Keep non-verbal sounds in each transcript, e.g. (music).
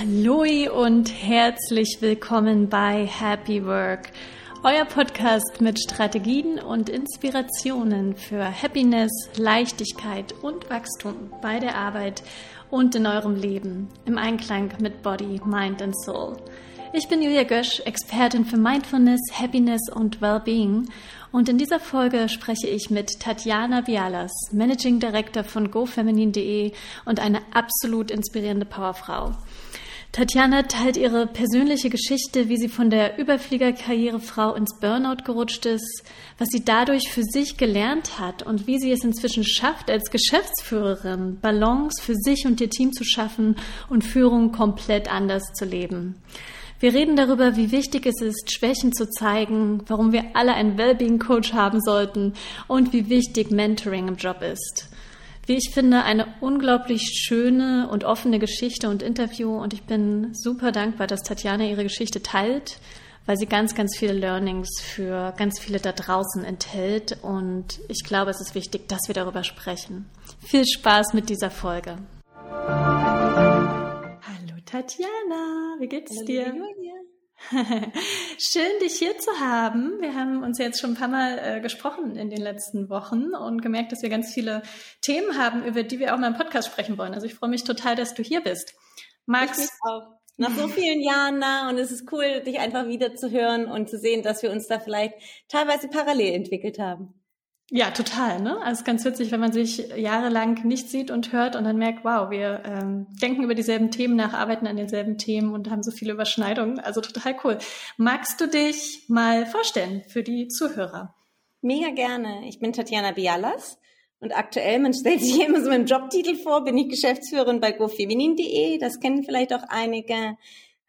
Hallo und herzlich willkommen bei Happy Work, euer Podcast mit Strategien und Inspirationen für Happiness, Leichtigkeit und Wachstum bei der Arbeit und in eurem Leben im Einklang mit Body, Mind und Soul. Ich bin Julia Gösch, Expertin für Mindfulness, Happiness und Wellbeing und in dieser Folge spreche ich mit Tatjana Bialas, Managing Director von GoFeminine.de und eine absolut inspirierende Powerfrau. Tatjana teilt ihre persönliche Geschichte, wie sie von der Überfliegerkarrierefrau ins Burnout gerutscht ist, was sie dadurch für sich gelernt hat und wie sie es inzwischen schafft, als Geschäftsführerin Balance für sich und ihr Team zu schaffen und Führung komplett anders zu leben. Wir reden darüber, wie wichtig es ist, Schwächen zu zeigen, warum wir alle einen Wellbeing-Coach haben sollten und wie wichtig Mentoring im Job ist. Wie ich finde, eine unglaublich schöne und offene Geschichte und Interview und ich bin super dankbar, dass Tatjana ihre Geschichte teilt, weil sie ganz, ganz viele Learnings für ganz viele da draußen enthält und ich glaube, es ist wichtig, dass wir darüber sprechen. Viel Spaß mit dieser Folge. Tatjana, wie geht's Hallo, dir? (laughs) Schön, dich hier zu haben. Wir haben uns jetzt schon ein paar Mal äh, gesprochen in den letzten Wochen und gemerkt, dass wir ganz viele Themen haben, über die wir auch mal im Podcast sprechen wollen. Also ich freue mich total, dass du hier bist. Max. Nach so vielen Jahren na und es ist cool, dich einfach wieder zu hören und zu sehen, dass wir uns da vielleicht teilweise parallel entwickelt haben. Ja, total. Ne? Also ganz witzig, wenn man sich jahrelang nicht sieht und hört und dann merkt, wow, wir ähm, denken über dieselben Themen nach, arbeiten an denselben Themen und haben so viele Überschneidungen. Also total cool. Magst du dich mal vorstellen für die Zuhörer? Mega gerne. Ich bin Tatjana Bialas und aktuell, man stellt sich immer so einen Jobtitel vor, bin ich Geschäftsführerin bei gofeminin.de. Das kennen vielleicht auch einige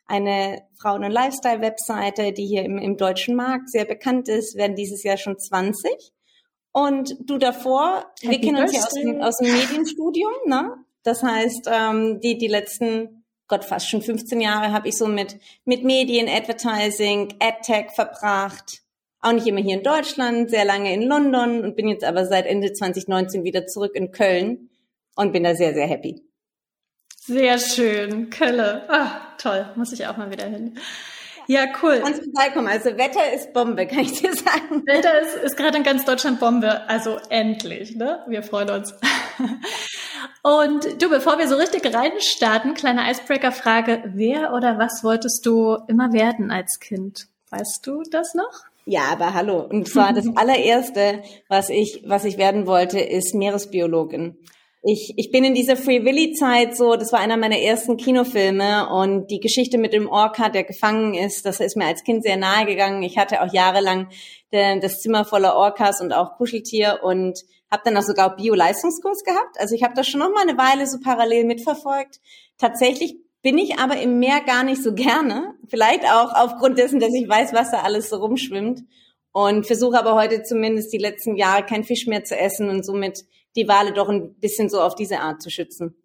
eine Frauen- und Lifestyle-Webseite, die hier im, im deutschen Markt sehr bekannt ist, werden dieses Jahr schon 20. Und du davor, Happy wir kennen uns ja aus dem, aus dem Medienstudium, ne? Das heißt, ähm, die, die letzten, Gott, fast schon 15 Jahre habe ich so mit, mit Medien, Advertising, AdTech verbracht. Auch nicht immer hier in Deutschland, sehr lange in London und bin jetzt aber seit Ende 2019 wieder zurück in Köln und bin da sehr, sehr happy. Sehr schön. Kölle. Ah, toll. Muss ich auch mal wieder hin. Ja, cool. Kannst vorbeikommen. Also Wetter ist Bombe, (laughs) kann ich dir sagen. Wetter ist, ist gerade in ganz Deutschland Bombe. Also endlich, ne? Wir freuen uns. (laughs) Und du, bevor wir so richtig reinstarten, kleine Icebreaker-Frage. Wer oder was wolltest du immer werden als Kind? Weißt du das noch? Ja, aber hallo. Und zwar das (laughs) allererste, was ich, was ich werden wollte, ist Meeresbiologin ich, ich bin in dieser Free Willy Zeit so, das war einer meiner ersten Kinofilme und die Geschichte mit dem Orca, der gefangen ist, das ist mir als Kind sehr nahe gegangen. Ich hatte auch jahrelang das Zimmer voller Orcas und auch Kuscheltier und habe dann auch sogar Bio-Leistungskurs gehabt. Also ich habe das schon noch mal eine Weile so parallel mitverfolgt. Tatsächlich bin ich aber im Meer gar nicht so gerne. Vielleicht auch aufgrund dessen, dass ich weiß, was da alles so rumschwimmt. Und versuche aber heute zumindest die letzten Jahre kein Fisch mehr zu essen und somit die Wale doch ein bisschen so auf diese Art zu schützen.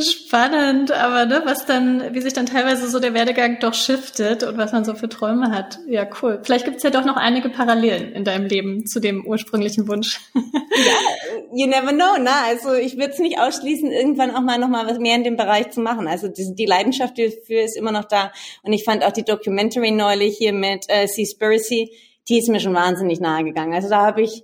Spannend, aber ne, was dann, wie sich dann teilweise so der Werdegang doch shiftet und was man so für Träume hat. Ja, cool. Vielleicht gibt es ja doch noch einige Parallelen in deinem Leben zu dem ursprünglichen Wunsch. (laughs) ja, you never know, ne? Also ich würde es nicht ausschließen, irgendwann auch mal noch mal was mehr in dem Bereich zu machen. Also die, die Leidenschaft dafür ist immer noch da. Und ich fand auch die Documentary neulich hier mit äh, Seaspiracy, die ist mir schon wahnsinnig nahe gegangen. Also da habe ich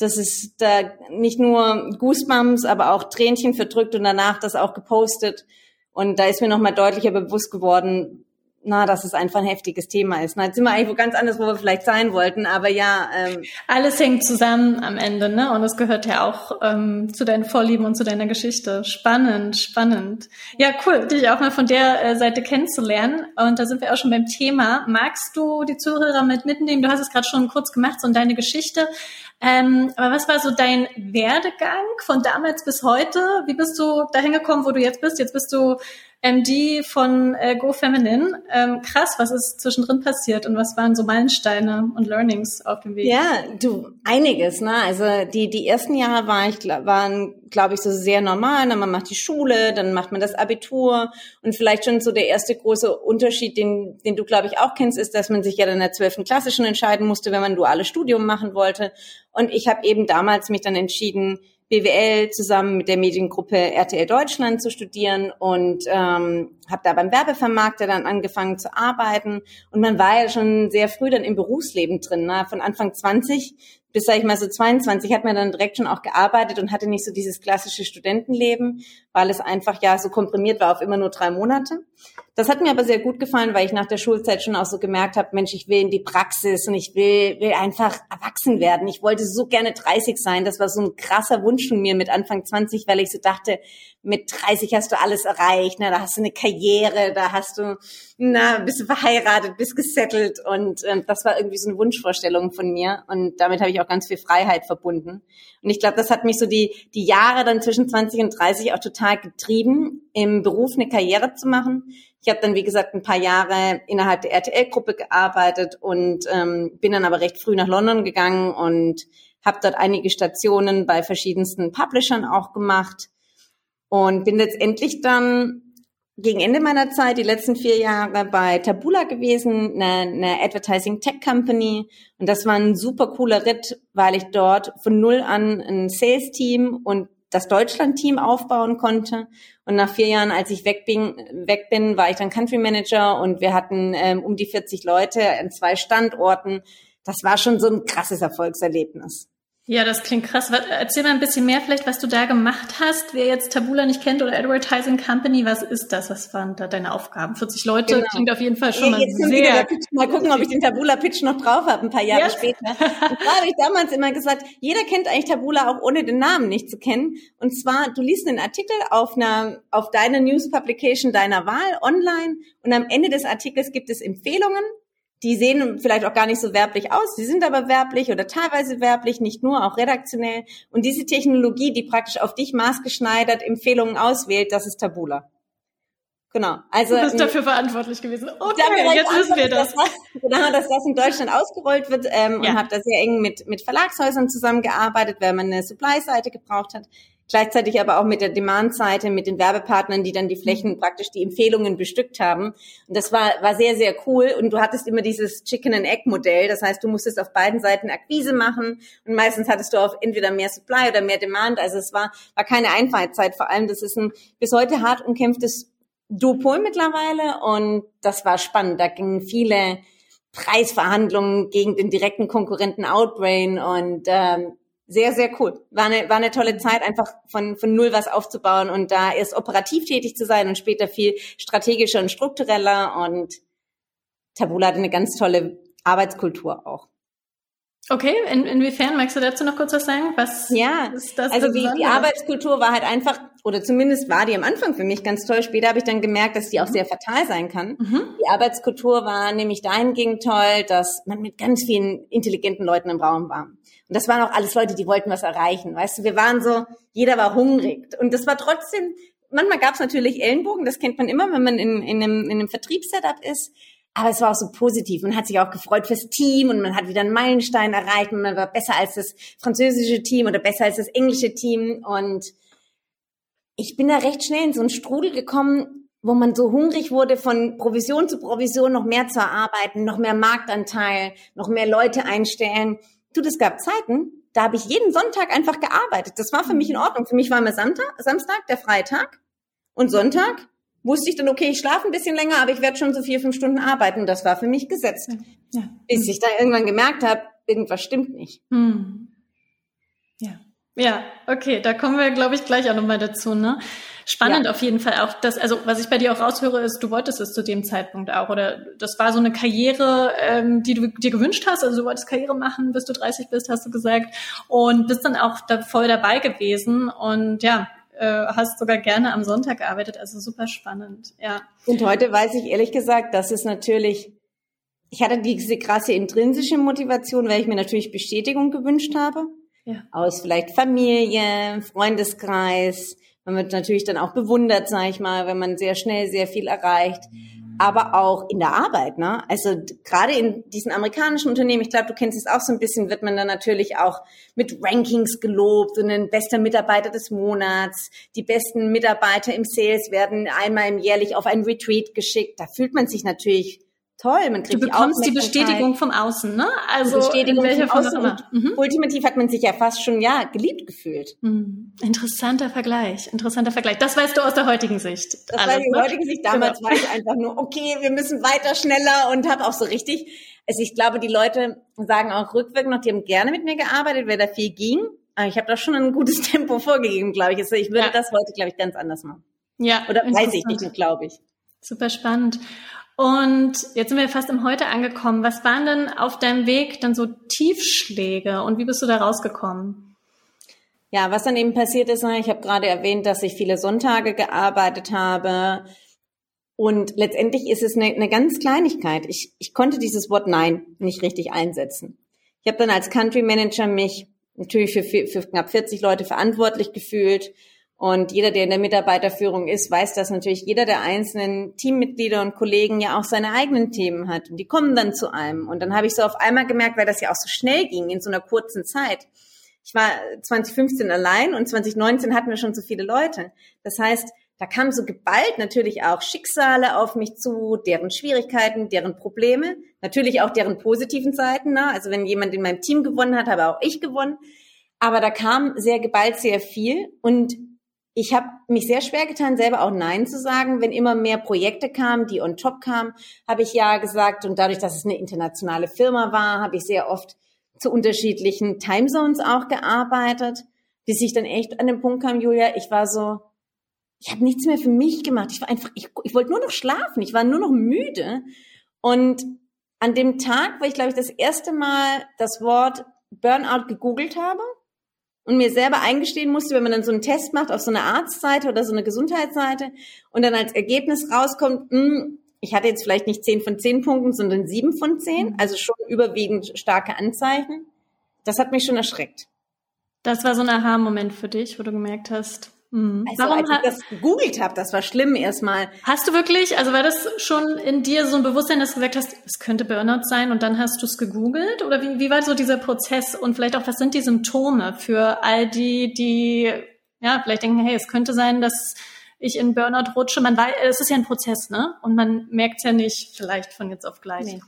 das ist da nicht nur Goosebumps, aber auch Tränchen verdrückt und danach das auch gepostet. Und da ist mir nochmal deutlicher bewusst geworden, na, dass es einfach ein heftiges Thema ist. Na, jetzt sind wir eigentlich wo ganz anders, wo wir vielleicht sein wollten, aber ja. Ähm, Alles hängt zusammen am Ende, ne? Und es gehört ja auch ähm, zu deinen Vorlieben und zu deiner Geschichte. Spannend, spannend. Ja, cool, dich auch mal von der äh, Seite kennenzulernen. Und da sind wir auch schon beim Thema. Magst du die Zuhörer mit mitnehmen? Du hast es gerade schon kurz gemacht, so in deine Geschichte. Ähm, aber was war so dein Werdegang von damals bis heute? Wie bist du dahin gekommen, wo du jetzt bist? Jetzt bist du MD von äh, Go Feminine. Ähm, krass, was ist zwischendrin passiert und was waren so Meilensteine und Learnings auf dem Weg? Ja, du, einiges, ne? Also die, die ersten Jahre war ich, waren, glaube ich, so sehr normal. Ne? Man macht die Schule, dann macht man das Abitur und vielleicht schon so der erste große Unterschied, den, den du, glaube ich, auch kennst, ist, dass man sich ja dann in der zwölften Klasse schon entscheiden musste, wenn man duales Studium machen wollte. Und ich habe eben damals mich dann entschieden, BWL zusammen mit der Mediengruppe RTL Deutschland zu studieren und ähm, habe da beim Werbevermarkter dann angefangen zu arbeiten. Und man war ja schon sehr früh dann im Berufsleben drin. Ne? Von Anfang 20 bis, sag ich mal, so 22 hat man dann direkt schon auch gearbeitet und hatte nicht so dieses klassische Studentenleben, weil es einfach ja so komprimiert war auf immer nur drei Monate. Das hat mir aber sehr gut gefallen, weil ich nach der Schulzeit schon auch so gemerkt habe, Mensch, ich will in die Praxis und ich will, will einfach erwachsen werden. Ich wollte so gerne 30 sein. Das war so ein krasser Wunsch von mir mit Anfang 20, weil ich so dachte, mit 30 hast du alles erreicht, na, da hast du eine Karriere, da hast du, na, bist du verheiratet, bist gesettelt und ähm, das war irgendwie so eine Wunschvorstellung von mir und damit habe ich auch ganz viel Freiheit verbunden. Und ich glaube, das hat mich so die, die Jahre dann zwischen 20 und 30 auch total getrieben, im Beruf eine Karriere zu machen. Ich habe dann, wie gesagt, ein paar Jahre innerhalb der RTL-Gruppe gearbeitet und ähm, bin dann aber recht früh nach London gegangen und habe dort einige Stationen bei verschiedensten Publishern auch gemacht und bin letztendlich dann gegen Ende meiner Zeit, die letzten vier Jahre bei Tabula gewesen, eine, eine Advertising Tech Company. Und das war ein super cooler Ritt, weil ich dort von null an ein Sales-Team und das Deutschland-Team aufbauen konnte. Und nach vier Jahren, als ich weg bin, weg bin, war ich dann Country Manager und wir hatten ähm, um die 40 Leute in zwei Standorten. Das war schon so ein krasses Erfolgserlebnis. Ja, das klingt krass. Erzähl mal ein bisschen mehr vielleicht, was du da gemacht hast. Wer jetzt Tabula nicht kennt oder Advertising Company, was ist das? Was waren da deine Aufgaben? 40 Leute genau. klingt auf jeden Fall schon mal jetzt sehr... Mal gucken, ob ich den Tabula-Pitch noch drauf habe, ein paar Jahre yes. später. Und da habe ich damals immer gesagt, jeder kennt eigentlich Tabula auch ohne den Namen nicht zu kennen. Und zwar, du liest einen Artikel auf einer, auf deiner News-Publication deiner Wahl online und am Ende des Artikels gibt es Empfehlungen die sehen vielleicht auch gar nicht so werblich aus, die sind aber werblich oder teilweise werblich, nicht nur, auch redaktionell. Und diese Technologie, die praktisch auf dich maßgeschneidert Empfehlungen auswählt, das ist Tabula. Genau. Also du bist dafür verantwortlich gewesen. Okay, jetzt wissen wir das. das genau, dass das in Deutschland ausgerollt wird ähm, ja. und habe da sehr eng mit mit Verlagshäusern zusammengearbeitet, weil man eine Supply-Seite gebraucht hat gleichzeitig aber auch mit der Demand-Seite, mit den Werbepartnern, die dann die Flächen mhm. praktisch die Empfehlungen bestückt haben. Und das war, war sehr, sehr cool. Und du hattest immer dieses Chicken and Egg Modell. Das heißt, du musstest auf beiden Seiten Akquise machen. Und meistens hattest du auch entweder mehr Supply oder mehr Demand. Also es war, war keine Einfallzeit. Vor allem, das ist ein bis heute hart umkämpftes Duopol mittlerweile. Und das war spannend. Da gingen viele Preisverhandlungen gegen den direkten Konkurrenten Outbrain und ähm, sehr, sehr cool. War eine, war eine tolle Zeit, einfach von, von null was aufzubauen und da erst operativ tätig zu sein und später viel strategischer und struktureller und Tabula hat eine ganz tolle Arbeitskultur auch. Okay, in, inwiefern magst du dazu noch kurz was sagen? Was ja, ist das also die, die Arbeitskultur war halt einfach, oder zumindest war die am Anfang für mich ganz toll. Später habe ich dann gemerkt, dass die auch mhm. sehr fatal sein kann. Mhm. Die Arbeitskultur war nämlich dahingehend toll, dass man mit ganz vielen intelligenten Leuten im Raum war. Und das waren auch alles Leute, die wollten was erreichen. Weißt du, wir waren so, jeder war hungrig. Und das war trotzdem, manchmal gab es natürlich Ellenbogen, das kennt man immer, wenn man in, in einem, in einem Vertriebssetup ist. Aber es war auch so positiv. Man hat sich auch gefreut fürs Team und man hat wieder einen Meilenstein erreicht und man war besser als das französische Team oder besser als das englische Team. Und ich bin da recht schnell in so einen Strudel gekommen, wo man so hungrig wurde, von Provision zu Provision noch mehr zu erarbeiten, noch mehr Marktanteil, noch mehr Leute einstellen. Du, das gab Zeiten, da habe ich jeden Sonntag einfach gearbeitet. Das war für mich in Ordnung. Für mich war immer Samstag, Samstag der Freitag und Sonntag wusste ich dann, okay, ich schlafe ein bisschen länger, aber ich werde schon so vier, fünf Stunden arbeiten. Das war für mich gesetzt. Ja. Bis ich da irgendwann gemerkt habe, irgendwas stimmt nicht. Hm. Ja. Ja, okay, da kommen wir, glaube ich, gleich auch nochmal dazu. Ne? Spannend ja. auf jeden Fall auch. Das, also was ich bei dir auch raushöre, ist, du wolltest es zu dem Zeitpunkt auch. Oder das war so eine Karriere, ähm, die du dir gewünscht hast. Also du wolltest Karriere machen, bis du 30 bist, hast du gesagt. Und bist dann auch da voll dabei gewesen. Und ja, äh, hast sogar gerne am Sonntag gearbeitet. Also super spannend, ja. Und heute weiß ich ehrlich gesagt, dass es natürlich, ich hatte diese krasse intrinsische Motivation, weil ich mir natürlich Bestätigung gewünscht habe. Ja. Aus vielleicht Familie, Freundeskreis, man wird natürlich dann auch bewundert, sag ich mal, wenn man sehr schnell sehr viel erreicht. Aber auch in der Arbeit, ne? Also gerade in diesen amerikanischen Unternehmen, ich glaube, du kennst es auch so ein bisschen, wird man dann natürlich auch mit Rankings gelobt und ein bester Mitarbeiter des Monats. Die besten Mitarbeiter im Sales werden einmal im jährlich auf ein Retreat geschickt. Da fühlt man sich natürlich toll. Man kriegt du bekommst die, die Bestätigung vom Außen, ne? Also die Bestätigung vom Außen. Mhm. Ultimativ hat man sich ja fast schon ja geliebt gefühlt. Mhm. Interessanter Vergleich, interessanter Vergleich. Das weißt du aus der heutigen Sicht. Das alles, war die ne? heutige Sicht. Damals genau. war ich einfach nur okay, wir müssen weiter, schneller und habe auch so richtig. Also ich glaube, die Leute sagen auch rückwirkend noch, die haben gerne mit mir gearbeitet, weil da viel ging. Aber ich habe da schon ein gutes (laughs) Tempo vorgegeben, glaube ich. Also ich würde ja. das heute, glaube ich, ganz anders machen. Ja. Oder weiß ich nicht, glaube ich. Super spannend. Und jetzt sind wir fast im Heute angekommen. Was waren denn auf deinem Weg dann so Tiefschläge und wie bist du da rausgekommen? Ja, was dann eben passiert ist, ich habe gerade erwähnt, dass ich viele Sonntage gearbeitet habe. Und letztendlich ist es eine, eine ganz Kleinigkeit. Ich, ich konnte dieses Wort Nein nicht richtig einsetzen. Ich habe dann als Country Manager mich natürlich für, für knapp 40 Leute verantwortlich gefühlt und jeder, der in der Mitarbeiterführung ist, weiß, dass natürlich jeder der einzelnen Teammitglieder und Kollegen ja auch seine eigenen Themen hat. Und die kommen dann zu einem. Und dann habe ich so auf einmal gemerkt, weil das ja auch so schnell ging in so einer kurzen Zeit. Ich war 2015 allein und 2019 hatten wir schon so viele Leute. Das heißt, da kamen so geballt natürlich auch Schicksale auf mich zu, deren Schwierigkeiten, deren Probleme, natürlich auch deren positiven Seiten. Ne? Also wenn jemand in meinem Team gewonnen hat, habe auch ich gewonnen. Aber da kam sehr geballt sehr viel und ich habe mich sehr schwer getan, selber auch Nein zu sagen. Wenn immer mehr Projekte kamen, die on top kamen, habe ich Ja gesagt. Und dadurch, dass es eine internationale Firma war, habe ich sehr oft zu unterschiedlichen Timezones auch gearbeitet, bis ich dann echt an den Punkt kam, Julia, ich war so, ich habe nichts mehr für mich gemacht. Ich war einfach, ich, ich wollte nur noch schlafen. Ich war nur noch müde. Und an dem Tag, wo ich, glaube ich, das erste Mal das Wort Burnout gegoogelt habe, und mir selber eingestehen musste, wenn man dann so einen Test macht auf so einer Arztseite oder so eine Gesundheitsseite und dann als Ergebnis rauskommt, mh, hm, ich hatte jetzt vielleicht nicht zehn von zehn Punkten, sondern sieben von zehn, mhm. also schon überwiegend starke Anzeichen. Das hat mich schon erschreckt. Das war so ein Aha-Moment für dich, wo du gemerkt hast, Mhm. Also, Warum als ich das gegoogelt habe, das war schlimm erstmal. Hast du wirklich, also war das schon in dir so ein Bewusstsein, dass du gesagt hast, es könnte Burnout sein und dann hast du es gegoogelt? Oder wie, wie war so dieser Prozess und vielleicht auch, was sind die Symptome für all die, die ja vielleicht denken, hey, es könnte sein, dass ich in Burnout rutsche. Man weiß, es ist ja ein Prozess, ne? Und man merkt es ja nicht vielleicht von jetzt auf gleich. Nee.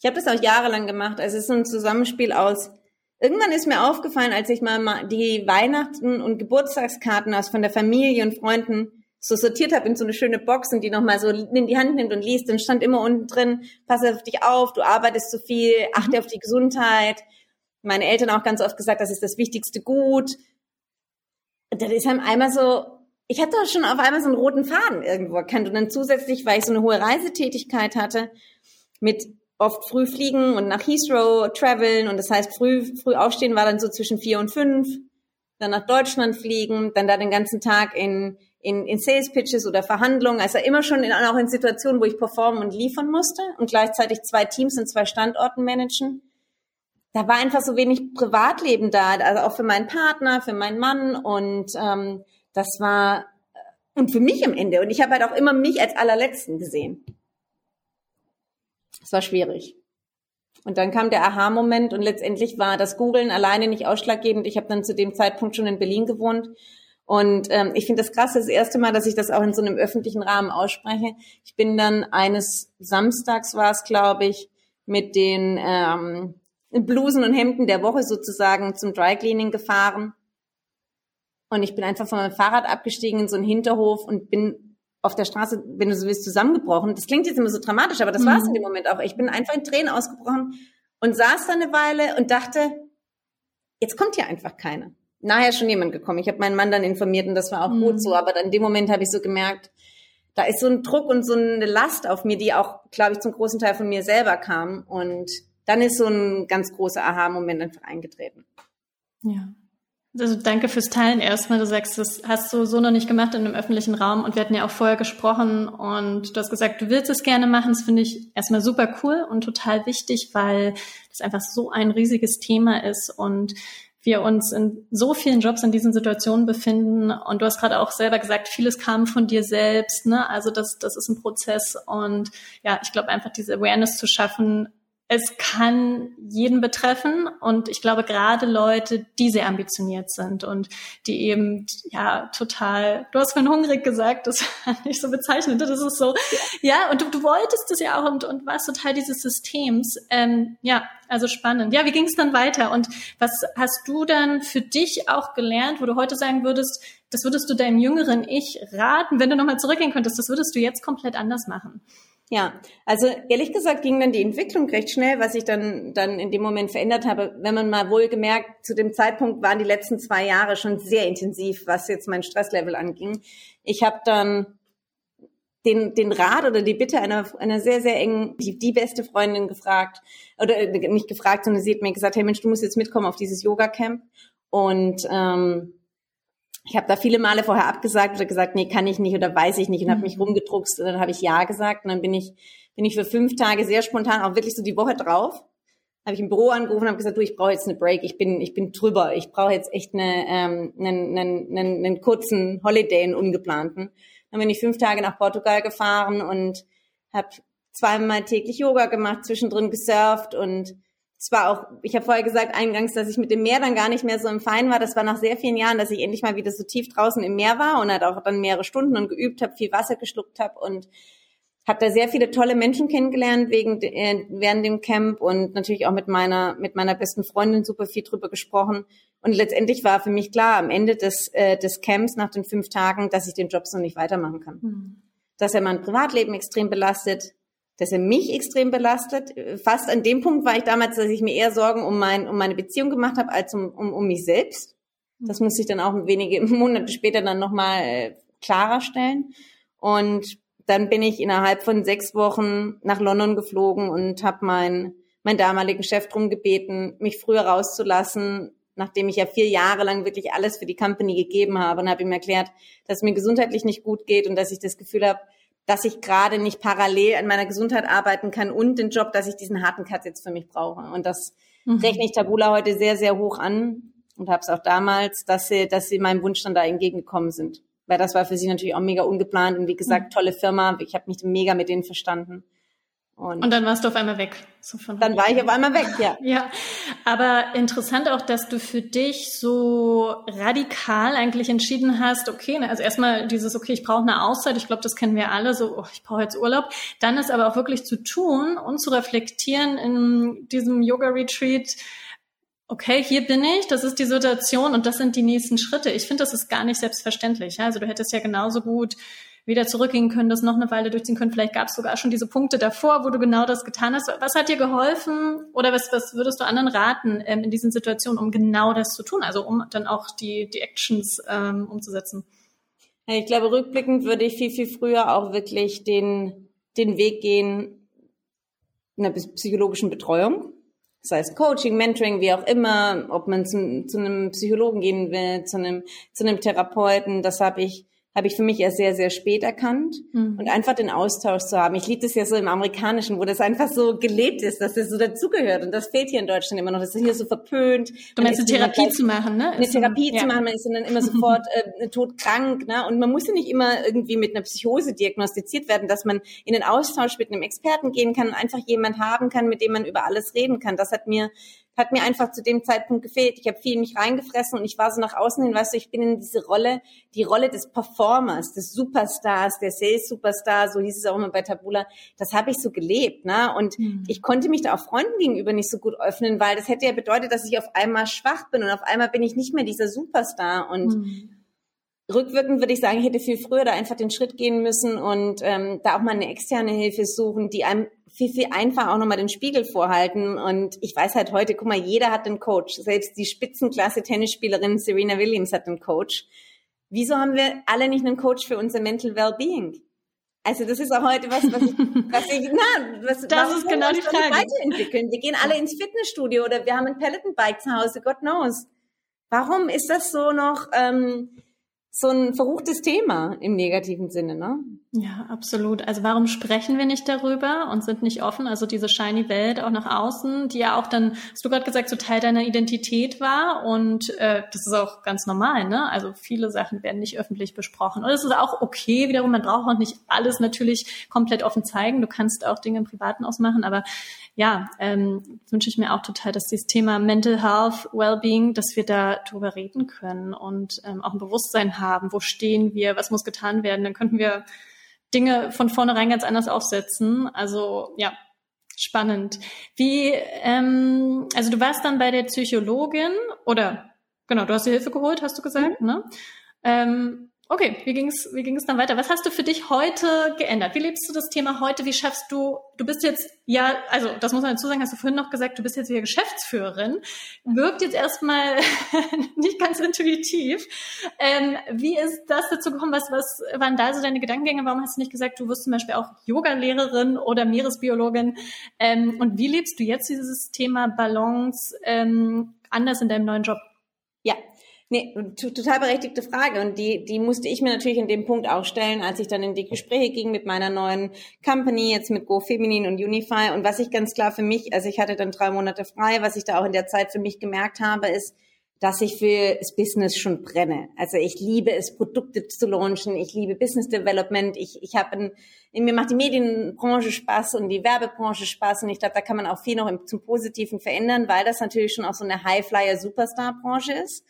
Ich habe das auch jahrelang gemacht. Also es ist ein Zusammenspiel aus Irgendwann ist mir aufgefallen, als ich mal die Weihnachten- und Geburtstagskarten aus von der Familie und Freunden so sortiert habe in so eine schöne Box und die nochmal so in die Hand nimmt und liest, dann stand immer unten drin, pass auf dich auf, du arbeitest zu viel, achte mhm. auf die Gesundheit. Meine Eltern auch ganz oft gesagt, das ist das wichtigste Gut. Und dann ist einem einmal so, ich hatte schon auf einmal so einen roten Faden irgendwo erkannt. Und dann zusätzlich, weil ich so eine hohe Reisetätigkeit hatte, mit oft früh fliegen und nach Heathrow traveln und das heißt früh früh aufstehen war dann so zwischen vier und fünf, dann nach Deutschland fliegen, dann da den ganzen Tag in in, in Sales Pitches oder Verhandlungen, also immer schon in, auch in Situationen, wo ich performen und liefern musste und gleichzeitig zwei Teams und zwei Standorten managen. Da war einfach so wenig Privatleben da, also auch für meinen Partner, für meinen Mann und ähm, das war und für mich am Ende. Und ich habe halt auch immer mich als allerletzten gesehen. Es war schwierig. Und dann kam der Aha-Moment und letztendlich war das Googlen alleine nicht ausschlaggebend. Ich habe dann zu dem Zeitpunkt schon in Berlin gewohnt. Und ähm, ich finde das krass, das erste Mal, dass ich das auch in so einem öffentlichen Rahmen ausspreche. Ich bin dann eines Samstags war es, glaube ich, mit den ähm, Blusen und Hemden der Woche sozusagen zum Dry Cleaning gefahren. Und ich bin einfach von meinem Fahrrad abgestiegen in so einen Hinterhof und bin auf der Straße, wenn du so willst, zusammengebrochen. Das klingt jetzt immer so dramatisch, aber das mhm. war es in dem Moment auch. Ich bin einfach in Tränen ausgebrochen und saß da eine Weile und dachte, jetzt kommt hier einfach keiner. Nachher schon jemand gekommen. Ich habe meinen Mann dann informiert und das war auch mhm. gut so. Aber dann in dem Moment habe ich so gemerkt, da ist so ein Druck und so eine Last auf mir, die auch, glaube ich, zum großen Teil von mir selber kam. Und dann ist so ein ganz großer Aha-Moment einfach eingetreten. Ja. Also danke fürs Teilen erstmal. Du sagst, das hast du so noch nicht gemacht in einem öffentlichen Raum und wir hatten ja auch vorher gesprochen und du hast gesagt, du willst es gerne machen. Das finde ich erstmal super cool und total wichtig, weil das einfach so ein riesiges Thema ist und wir uns in so vielen Jobs in diesen Situationen befinden. Und du hast gerade auch selber gesagt, vieles kam von dir selbst. Ne? Also das, das ist ein Prozess. Und ja, ich glaube einfach diese Awareness zu schaffen, es kann jeden betreffen und ich glaube gerade Leute, die sehr ambitioniert sind und die eben ja total, du hast von hungrig gesagt, das (laughs) fand ich so bezeichnet, das ist so, ja, und du, du wolltest es ja auch und, und warst total dieses Systems. Ähm, ja, also spannend. Ja, wie ging es dann weiter und was hast du dann für dich auch gelernt, wo du heute sagen würdest, das würdest du deinem jüngeren Ich raten, wenn du nochmal zurückgehen könntest, das würdest du jetzt komplett anders machen? Ja, also ehrlich gesagt ging dann die Entwicklung recht schnell, was ich dann, dann in dem Moment verändert habe. Wenn man mal wohlgemerkt, zu dem Zeitpunkt waren die letzten zwei Jahre schon sehr intensiv, was jetzt mein Stresslevel anging. Ich habe dann den, den Rat oder die Bitte einer, einer sehr, sehr engen, die, die beste Freundin gefragt, oder äh, nicht gefragt, sondern sie hat mir gesagt, hey Mensch, du musst jetzt mitkommen auf dieses Yoga-Camp. Und ähm, ich habe da viele Male vorher abgesagt oder gesagt, nee, kann ich nicht oder weiß ich nicht und habe mich mhm. rumgedruckst und dann habe ich ja gesagt und dann bin ich bin ich für fünf Tage sehr spontan auch wirklich so die Woche drauf habe ich im Büro angerufen und habe gesagt, du, ich brauche jetzt eine Break, ich bin ich bin drüber, ich brauche jetzt echt eine, ähm, einen, einen, einen, einen kurzen Holiday, einen ungeplanten. Dann bin ich fünf Tage nach Portugal gefahren und habe zweimal täglich Yoga gemacht, zwischendrin gesurft und es war auch, ich habe vorher gesagt eingangs, dass ich mit dem Meer dann gar nicht mehr so im Fein war. Das war nach sehr vielen Jahren, dass ich endlich mal wieder so tief draußen im Meer war und halt auch dann mehrere Stunden und geübt habe, viel Wasser geschluckt habe und habe da sehr viele tolle Menschen kennengelernt wegen äh, während dem Camp und natürlich auch mit meiner mit meiner besten Freundin super viel drüber gesprochen und letztendlich war für mich klar am Ende des äh, des Camps nach den fünf Tagen, dass ich den Job so nicht weitermachen kann, mhm. dass er mein Privatleben extrem belastet, dass er mich extrem belastet. Fast an dem Punkt war ich damals, dass ich mir eher Sorgen um, mein, um meine Beziehung gemacht habe, als um, um, um mich selbst. Das musste ich dann auch wenige (laughs) Monate später dann nochmal äh, klarer stellen. Und dann bin ich innerhalb von sechs Wochen nach London geflogen und habe meinen meinen damaligen Chef drum gebeten, mich früher rauszulassen, nachdem ich ja vier Jahre lang wirklich alles für die Company gegeben habe und habe ihm erklärt, dass es mir gesundheitlich nicht gut geht und dass ich das Gefühl habe, dass ich gerade nicht parallel an meiner Gesundheit arbeiten kann und den Job, dass ich diesen harten Cut jetzt für mich brauche. Und das mhm. rechne ich Tabula heute sehr, sehr hoch an und habe es auch damals, dass sie, dass sie meinem Wunsch dann da entgegengekommen sind. Weil das war für sie natürlich auch mega ungeplant und wie gesagt, mhm. tolle Firma. Ich habe mich mega mit denen verstanden. Und, und, dann warst du auf einmal weg. So dann war ich auf einmal weg, ja. (laughs) ja, aber interessant auch, dass du für dich so radikal eigentlich entschieden hast, okay, ne, also erstmal dieses, okay, ich brauche eine Auszeit, ich glaube, das kennen wir alle, so, oh, ich brauche jetzt Urlaub. Dann ist aber auch wirklich zu tun und zu reflektieren in diesem Yoga-Retreat, okay, hier bin ich, das ist die Situation und das sind die nächsten Schritte. Ich finde, das ist gar nicht selbstverständlich. Ja? Also du hättest ja genauso gut wieder zurückgehen können, das noch eine Weile durchziehen können. Vielleicht gab es sogar schon diese Punkte davor, wo du genau das getan hast. Was hat dir geholfen oder was, was würdest du anderen raten ähm, in diesen Situationen, um genau das zu tun, also um dann auch die, die Actions ähm, umzusetzen? Ich glaube, rückblickend würde ich viel, viel früher auch wirklich den, den Weg gehen einer psychologischen Betreuung. Das heißt Coaching, Mentoring, wie auch immer, ob man zu, zu einem Psychologen gehen will, zu einem, zu einem Therapeuten. Das habe ich habe ich für mich erst sehr, sehr spät erkannt. Mhm. Und einfach den Austausch zu haben. Ich liebe das ja so im Amerikanischen, wo das einfach so gelebt ist, dass das so dazugehört. Und das fehlt hier in Deutschland immer noch. Das ist hier so verpönt. Du meinst, eine Therapie zu machen, ne? Eine Therapie ja. zu machen, man ist dann immer sofort (laughs) äh, todkrank. Ne? Und man muss ja nicht immer irgendwie mit einer Psychose diagnostiziert werden, dass man in den Austausch mit einem Experten gehen kann und einfach jemand haben kann, mit dem man über alles reden kann. Das hat mir hat mir einfach zu dem Zeitpunkt gefehlt. Ich habe viel in mich reingefressen und ich war so nach außen hin, weißt du, ich bin in diese Rolle, die Rolle des Performers, des Superstars, der Sales-Superstar, so hieß es auch immer bei Tabula. Das habe ich so gelebt, ne? Und mhm. ich konnte mich da auch Freunden gegenüber nicht so gut öffnen, weil das hätte ja bedeutet, dass ich auf einmal schwach bin und auf einmal bin ich nicht mehr dieser Superstar und mhm rückwirkend würde ich sagen, ich hätte viel früher da einfach den Schritt gehen müssen und ähm, da auch mal eine externe Hilfe suchen, die einem viel, viel einfach auch nochmal den Spiegel vorhalten. Und ich weiß halt heute, guck mal, jeder hat einen Coach. Selbst die Spitzenklasse Tennisspielerin Serena Williams hat einen Coach. Wieso haben wir alle nicht einen Coach für unser Mental Wellbeing? Also das ist auch heute was, was ich, (laughs) was ich na, was, das ist genau die Frage. weiterentwickeln. Wir gehen alle ins Fitnessstudio oder wir haben ein Peloton-Bike zu Hause, God knows. Warum ist das so noch ähm, so ein verruchtes Thema im negativen Sinne, ne? Ja, absolut. Also warum sprechen wir nicht darüber und sind nicht offen? Also diese shiny Welt auch nach außen, die ja auch dann, hast du gerade gesagt, so Teil deiner Identität war und äh, das ist auch ganz normal, ne? Also viele Sachen werden nicht öffentlich besprochen und es ist auch okay wiederum. Man braucht auch nicht alles natürlich komplett offen zeigen. Du kannst auch Dinge im Privaten ausmachen, aber ja, ähm, wünsche ich mir auch total, dass dieses Thema Mental Health, Wellbeing, dass wir da drüber reden können und ähm, auch ein Bewusstsein haben. Wo stehen wir? Was muss getan werden? Dann könnten wir Dinge von vornherein ganz anders aufsetzen. Also ja, spannend. Wie, ähm, also du warst dann bei der Psychologin oder genau, du hast dir Hilfe geholt, hast du gesagt, mhm. ne? Ähm, Okay, wie ging es wie ging's dann weiter? Was hast du für dich heute geändert? Wie lebst du das Thema heute? Wie schaffst du, du bist jetzt, ja, also das muss man dazu sagen, hast du vorhin noch gesagt, du bist jetzt wieder Geschäftsführerin. Wirkt jetzt erstmal (laughs) nicht ganz intuitiv. Ähm, wie ist das dazu gekommen? Was, was waren da so deine Gedankengänge? Warum hast du nicht gesagt, du wirst zum Beispiel auch Yoga-Lehrerin oder Meeresbiologin? Ähm, und wie lebst du jetzt dieses Thema Balance ähm, anders in deinem neuen Job? Ja, Nee, total berechtigte Frage. Und die, die musste ich mir natürlich in dem Punkt auch stellen, als ich dann in die Gespräche ging mit meiner neuen Company, jetzt mit Go Feminin und Unify. Und was ich ganz klar für mich, also ich hatte dann drei Monate frei, was ich da auch in der Zeit für mich gemerkt habe, ist, dass ich für das Business schon brenne. Also ich liebe es, Produkte zu launchen. Ich liebe Business Development. Ich, ich habe ein, mir macht die Medienbranche Spaß und die Werbebranche Spaß. Und ich glaube, da kann man auch viel noch zum Positiven verändern, weil das natürlich schon auch so eine Highflyer-Superstar-Branche ist.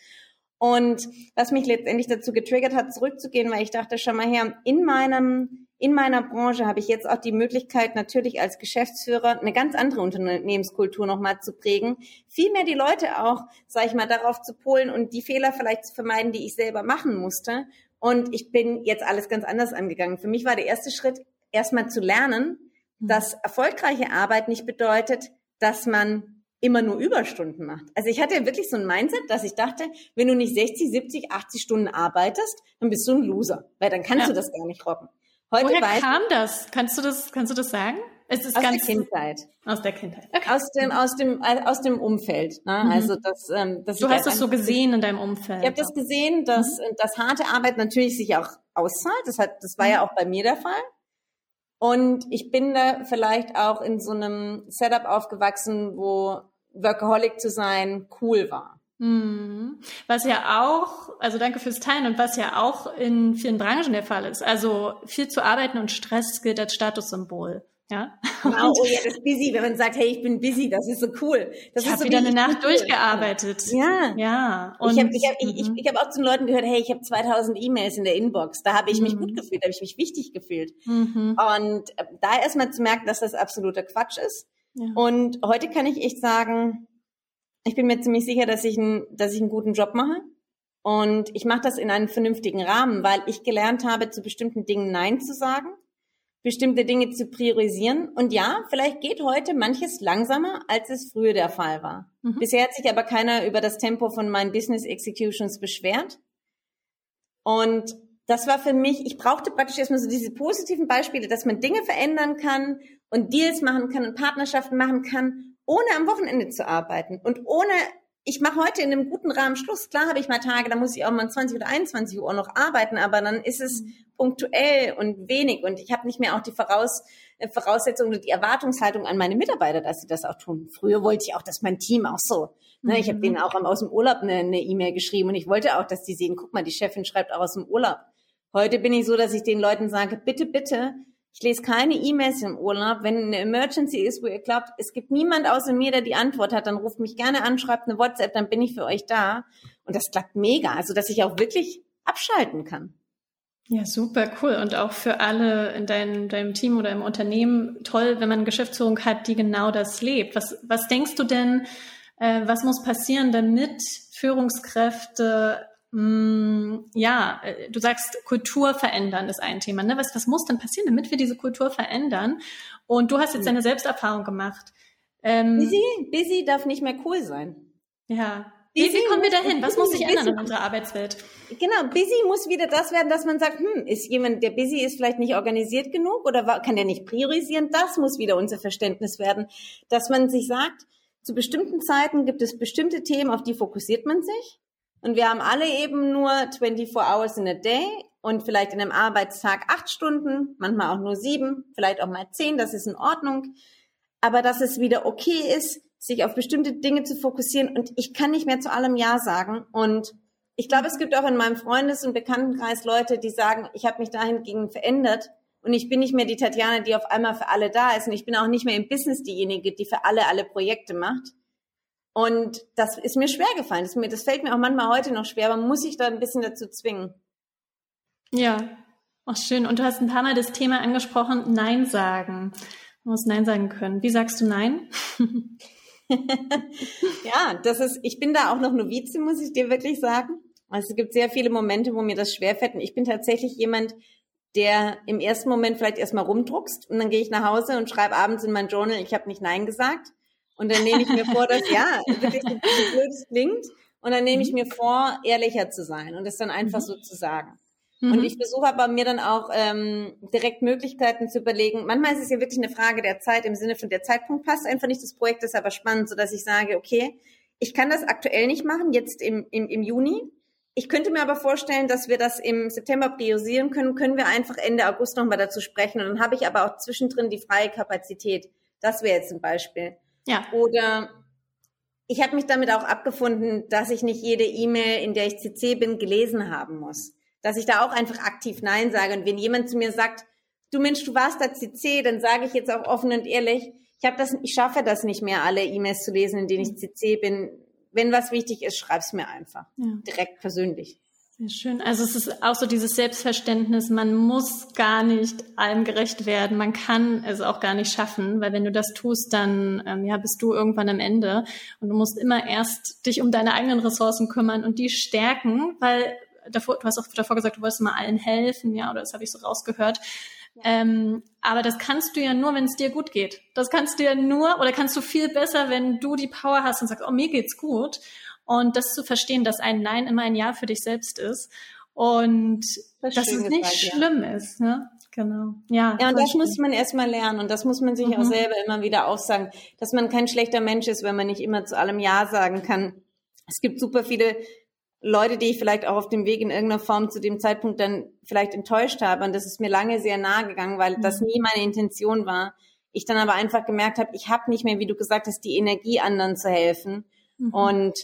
Und was mich letztendlich dazu getriggert hat, zurückzugehen, weil ich dachte, schon mal her, in meinem, in meiner Branche habe ich jetzt auch die Möglichkeit, natürlich als Geschäftsführer eine ganz andere Unternehmenskultur nochmal zu prägen. Vielmehr die Leute auch, sage ich mal, darauf zu polen und die Fehler vielleicht zu vermeiden, die ich selber machen musste. Und ich bin jetzt alles ganz anders angegangen. Für mich war der erste Schritt, erstmal zu lernen, mhm. dass erfolgreiche Arbeit nicht bedeutet, dass man immer nur Überstunden macht. Also ich hatte wirklich so ein Mindset, dass ich dachte, wenn du nicht 60, 70, 80 Stunden arbeitest, dann bist du ein Loser, weil dann kannst ja. du das gar nicht rocken. Heute Woher weiß, kam das? Kannst du das, kannst du das sagen? Es ist aus ganz der Kindheit. Aus der Kindheit. Okay. Aus dem, aus dem, aus dem Umfeld. Ne? Mhm. Also das, ähm, das du hast es so gesehen in deinem Umfeld. Ich habe das gesehen, dass, mhm. dass harte Arbeit natürlich sich auch auszahlt. Das hat, das war mhm. ja auch bei mir der Fall. Und ich bin da vielleicht auch in so einem Setup aufgewachsen, wo Workaholic zu sein cool war. Mhm. Was ja auch, also danke fürs Teilen und was ja auch in vielen Branchen der Fall ist. Also viel zu arbeiten und Stress gilt als Statussymbol. Ja. Genau, oh ja, das ist busy, wenn man sagt, hey, ich bin busy, das ist so cool. Das ich habe so wieder eine Nacht durchgearbeitet. Ja. Ja. Und ich habe ich hab, ich, ich, mhm. ich hab auch zu den Leuten gehört, hey, ich habe 2000 E-Mails in der Inbox. Da habe ich mich mhm. gut gefühlt, da habe ich mich wichtig gefühlt. Mhm. Und äh, da erstmal zu merken, dass das absoluter Quatsch ist. Ja. Und heute kann ich echt sagen, ich bin mir ziemlich sicher, dass ich, ein, dass ich einen guten Job mache. Und ich mache das in einem vernünftigen Rahmen, weil ich gelernt habe, zu bestimmten Dingen Nein zu sagen bestimmte Dinge zu priorisieren. Und ja, vielleicht geht heute manches langsamer, als es früher der Fall war. Mhm. Bisher hat sich aber keiner über das Tempo von meinen Business Executions beschwert. Und das war für mich, ich brauchte praktisch erstmal so diese positiven Beispiele, dass man Dinge verändern kann und Deals machen kann und Partnerschaften machen kann, ohne am Wochenende zu arbeiten und ohne ich mache heute in einem guten Rahmen Schluss. Klar habe ich mal Tage, da muss ich auch mal 20 oder 21 Uhr noch arbeiten, aber dann ist es mhm. punktuell und wenig und ich habe nicht mehr auch die Voraus, äh, Voraussetzung oder die Erwartungshaltung an meine Mitarbeiter, dass sie das auch tun. Früher wollte ich auch, dass mein Team auch so. Ne, mhm. Ich habe denen auch aus dem Urlaub eine E-Mail e geschrieben und ich wollte auch, dass die sehen, guck mal, die Chefin schreibt auch aus dem Urlaub. Heute bin ich so, dass ich den Leuten sage, bitte, bitte, ich lese keine E-Mails im Urlaub. Wenn eine Emergency ist, wo ihr glaubt, es gibt niemand außer mir, der die Antwort hat, dann ruft mich gerne an, schreibt eine WhatsApp, dann bin ich für euch da. Und das klappt mega. Also, dass ich auch wirklich abschalten kann. Ja, super cool. Und auch für alle in dein, deinem Team oder im Unternehmen toll, wenn man eine Geschäftsführung hat, die genau das lebt. Was, was denkst du denn, äh, was muss passieren, damit Führungskräfte Mm, ja, äh, du sagst, Kultur verändern ist ein Thema. Ne? Was, was muss denn passieren, damit wir diese Kultur verändern? Und du hast jetzt deine Selbsterfahrung gemacht. Ähm, busy, busy darf nicht mehr cool sein. Ja. Busy wie, kommen wir dahin? Was muss sich ändern in unserer Arbeitswelt? Genau, busy muss wieder das werden, dass man sagt, hm, ist jemand, der busy ist, vielleicht nicht organisiert genug oder kann der nicht priorisieren? Das muss wieder unser Verständnis werden, dass man sich sagt, zu bestimmten Zeiten gibt es bestimmte Themen, auf die fokussiert man sich und wir haben alle eben nur 24 hours in a day und vielleicht in einem Arbeitstag acht Stunden, manchmal auch nur sieben, vielleicht auch mal zehn, das ist in Ordnung. Aber dass es wieder okay ist, sich auf bestimmte Dinge zu fokussieren und ich kann nicht mehr zu allem Ja sagen. Und ich glaube, es gibt auch in meinem Freundes- und Bekanntenkreis Leute, die sagen, ich habe mich dahingegen verändert und ich bin nicht mehr die Tatjana, die auf einmal für alle da ist und ich bin auch nicht mehr im Business diejenige, die für alle alle Projekte macht. Und das ist mir schwer gefallen. Das, mir, das fällt mir auch manchmal heute noch schwer, aber muss ich da ein bisschen dazu zwingen. Ja, auch schön. Und du hast ein paar Mal das Thema angesprochen, Nein sagen. Du musst Nein sagen können. Wie sagst du Nein? (laughs) ja, das ist, ich bin da auch noch Novize, muss ich dir wirklich sagen. Also es gibt sehr viele Momente, wo mir das schwerfällt. Und ich bin tatsächlich jemand, der im ersten Moment vielleicht erstmal rumdruckst und dann gehe ich nach Hause und schreibe abends in mein Journal, ich habe nicht Nein gesagt. Und dann nehme ich mir vor, dass, ja, (laughs) wirklich so blöd es klingt. Und dann nehme ich mir vor, ehrlicher zu sein und es dann einfach mhm. so zu sagen. Mhm. Und ich versuche aber mir dann auch ähm, direkt Möglichkeiten zu überlegen. Manchmal ist es ja wirklich eine Frage der Zeit im Sinne von der Zeitpunkt passt einfach nicht. Das Projekt ist aber spannend, so dass ich sage, okay, ich kann das aktuell nicht machen, jetzt im, im, im Juni. Ich könnte mir aber vorstellen, dass wir das im September priorisieren können. Können wir einfach Ende August nochmal dazu sprechen. Und dann habe ich aber auch zwischendrin die freie Kapazität. Das wäre jetzt ein Beispiel. Ja. Oder ich habe mich damit auch abgefunden, dass ich nicht jede E-Mail, in der ich CC bin, gelesen haben muss dass ich da auch einfach aktiv Nein sage. Und wenn jemand zu mir sagt, du Mensch, du warst da CC, dann sage ich jetzt auch offen und ehrlich, ich habe das, ich schaffe das nicht mehr, alle E-Mails zu lesen, in denen ich CC bin. Wenn was wichtig ist, schreib's mir einfach. Ja. Direkt persönlich. Sehr schön. Also es ist auch so dieses Selbstverständnis, man muss gar nicht allem gerecht werden, man kann es auch gar nicht schaffen, weil wenn du das tust, dann ähm, ja, bist du irgendwann am Ende und du musst immer erst dich um deine eigenen Ressourcen kümmern und die stärken, weil davor, du hast auch davor gesagt, du wolltest mal allen helfen, ja, oder das habe ich so rausgehört. Ähm, aber das kannst du ja nur, wenn es dir gut geht. Das kannst du ja nur, oder kannst du viel besser, wenn du die Power hast und sagst, oh, mir geht's gut. Und das zu verstehen, dass ein Nein immer ein Ja für dich selbst ist. Und das dass es nicht gesagt, schlimm ja. ist. Ne? Genau. Ja, ja und das schön. muss man erstmal lernen und das muss man sich mhm. auch selber immer wieder aussagen, dass man kein schlechter Mensch ist, wenn man nicht immer zu allem Ja sagen kann. Es gibt super viele Leute, die ich vielleicht auch auf dem Weg in irgendeiner Form zu dem Zeitpunkt dann vielleicht enttäuscht habe. Und das ist mir lange sehr nahe gegangen, weil mhm. das nie meine Intention war. Ich dann aber einfach gemerkt habe, ich habe nicht mehr, wie du gesagt hast, die Energie, anderen zu helfen. Mhm. Und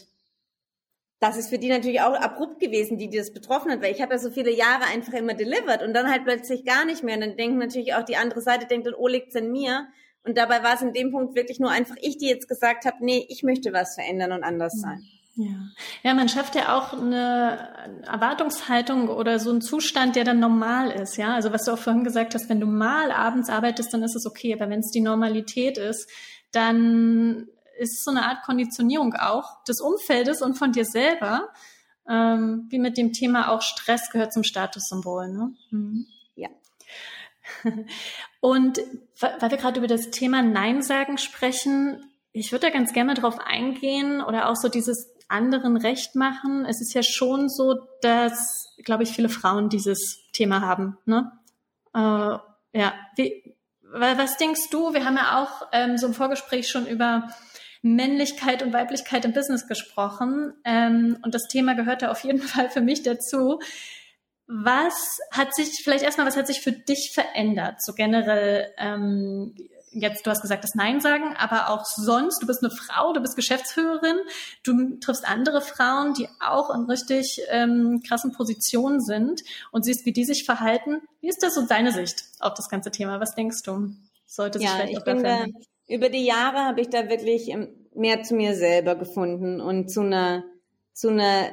das ist für die natürlich auch abrupt gewesen, die, die das betroffen hat, weil ich habe ja so viele Jahre einfach immer delivered und dann halt plötzlich gar nicht mehr. Und dann denken natürlich auch die andere Seite, denkt dann, oh, liegt's an mir. Und dabei war es in dem Punkt wirklich nur einfach ich, die jetzt gesagt habe, nee, ich möchte was verändern und anders sein. Ja. ja, man schafft ja auch eine Erwartungshaltung oder so einen Zustand, der dann normal ist. Ja, also was du auch vorhin gesagt hast, wenn du mal abends arbeitest, dann ist es okay. Aber wenn es die Normalität ist, dann ist so eine Art Konditionierung auch des Umfeldes und von dir selber, ähm, wie mit dem Thema auch Stress gehört zum Statussymbol. Ne? Mhm. Ja. (laughs) Und weil wir gerade über das Thema Nein sagen sprechen, ich würde da ganz gerne drauf eingehen oder auch so dieses anderen recht machen. Es ist ja schon so, dass, glaube ich, viele Frauen dieses Thema haben. Ne? Äh, ja, Wie, was denkst du? Wir haben ja auch ähm, so im Vorgespräch schon über Männlichkeit und Weiblichkeit im Business gesprochen. Ähm, und das Thema gehört da auf jeden (laughs) Fall für mich dazu. Was hat sich, vielleicht erstmal, was hat sich für dich verändert? So generell ähm, jetzt, du hast gesagt, das Nein sagen, aber auch sonst, du bist eine Frau, du bist Geschäftsführerin, du triffst andere Frauen, die auch in richtig ähm, krassen Positionen sind und siehst, wie die sich verhalten. Wie ist das so deine Sicht auf das ganze Thema? Was denkst du? Sollte sich ja, vielleicht ich auch bin da, Über die Jahre habe ich da wirklich ähm, mehr zu mir selber gefunden und zu einer, zu einer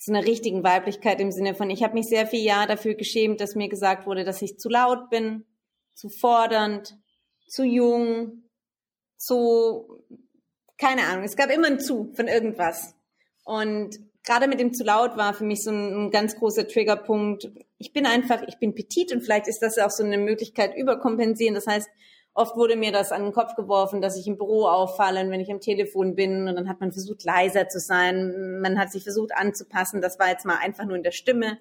zu einer richtigen Weiblichkeit im Sinne von, ich habe mich sehr viel Jahre dafür geschämt, dass mir gesagt wurde, dass ich zu laut bin, zu fordernd, zu jung, zu, keine Ahnung, es gab immer ein zu von irgendwas. Und gerade mit dem zu laut war für mich so ein, ein, ganz großer Triggerpunkt. Ich bin einfach, ich bin petit und vielleicht ist das auch so eine Möglichkeit überkompensieren. Das heißt, oft wurde mir das an den Kopf geworfen, dass ich im Büro auffalle, wenn ich am Telefon bin und dann hat man versucht leiser zu sein. Man hat sich versucht anzupassen. Das war jetzt mal einfach nur in der Stimme.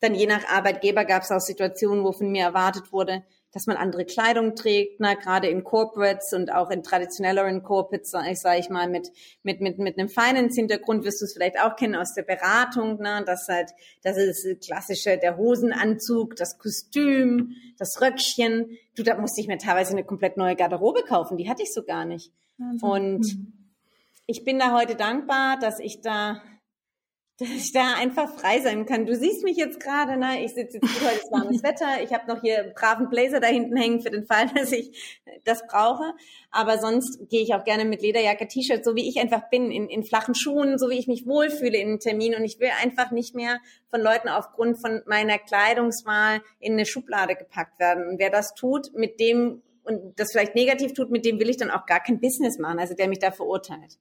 Dann je nach Arbeitgeber gab es auch Situationen, wo von mir erwartet wurde, dass man andere Kleidung trägt, na, gerade in Corporates und auch in traditionelleren Corporates, sage sag ich mal, mit, mit, mit, mit einem Finance-Hintergrund wirst du es vielleicht auch kennen aus der Beratung, na, das halt, das ist klassische, der Hosenanzug, das Kostüm, das Röckchen. Du, da musste ich mir teilweise eine komplett neue Garderobe kaufen, die hatte ich so gar nicht. Wahnsinn. Und hm. ich bin da heute dankbar, dass ich da dass ich da einfach frei sein kann. Du siehst mich jetzt gerade, ne? Ich sitze jetzt heute ist warmes (laughs) Wetter. Ich habe noch hier einen braven Blazer da hinten hängen für den Fall, (laughs) dass ich das brauche. Aber sonst gehe ich auch gerne mit Lederjacke, T-Shirt, so wie ich einfach bin, in, in flachen Schuhen, so wie ich mich wohlfühle in einem Termin. Und ich will einfach nicht mehr von Leuten aufgrund von meiner Kleidungswahl in eine Schublade gepackt werden. Und wer das tut, mit dem und das vielleicht negativ tut, mit dem will ich dann auch gar kein Business machen, also der mich da verurteilt.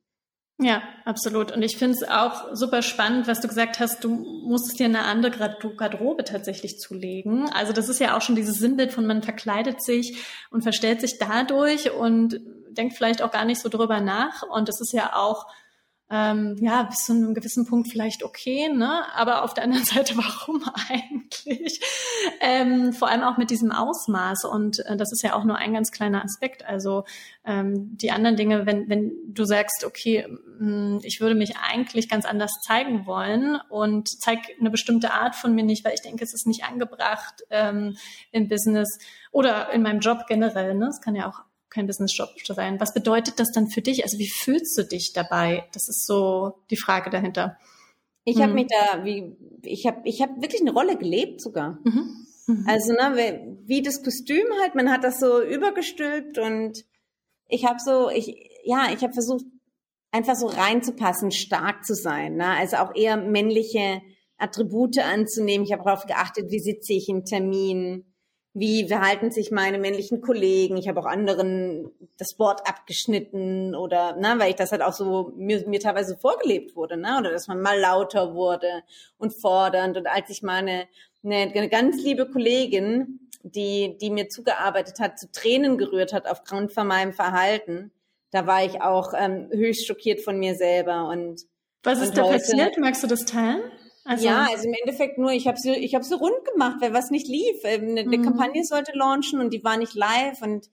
Ja, absolut. Und ich finde es auch super spannend, was du gesagt hast, du musstest dir eine andere Garderobe tatsächlich zulegen. Also das ist ja auch schon dieses Sinnbild von man verkleidet sich und verstellt sich dadurch und denkt vielleicht auch gar nicht so drüber nach. Und das ist ja auch ähm, ja, bis zu einem gewissen Punkt vielleicht okay, ne? Aber auf der anderen (laughs) Seite, warum eigentlich? Ähm, vor allem auch mit diesem Ausmaß. Und äh, das ist ja auch nur ein ganz kleiner Aspekt. Also ähm, die anderen Dinge, wenn, wenn du sagst, okay, mh, hm, ich würde mich eigentlich ganz anders zeigen wollen und zeig eine bestimmte Art von mir nicht, weil ich denke, es ist nicht angebracht ähm, im Business oder in meinem Job generell. Ne? Kann ja auch kein Business-Job sein. Was bedeutet das dann für dich? Also wie fühlst du dich dabei? Das ist so die Frage dahinter. Ich mhm. habe mich da, wie ich habe, ich habe wirklich eine Rolle gelebt sogar. Mhm. Mhm. Also ne, wie, das Kostüm halt, man hat das so übergestülpt und ich habe so, ich ja, ich habe versucht einfach so reinzupassen, stark zu sein. Ne? Also auch eher männliche Attribute anzunehmen. Ich habe darauf geachtet, wie sitze ich im Termin wie verhalten sich meine männlichen Kollegen. Ich habe auch anderen das Wort abgeschnitten oder, ne, weil ich das halt auch so mir, mir teilweise vorgelebt wurde, ne, oder dass man mal lauter wurde und fordernd. Und als ich meine eine, eine ganz liebe Kollegin, die die mir zugearbeitet hat, zu Tränen gerührt hat aufgrund von meinem Verhalten, da war ich auch ähm, höchst schockiert von mir selber und was ist da passiert? Magst du das teilen? Also, ja, also im Endeffekt nur, ich habe sie, ich habe sie rund gemacht, weil was nicht lief. Ähm, eine, eine mhm. Kampagne sollte launchen und die war nicht live und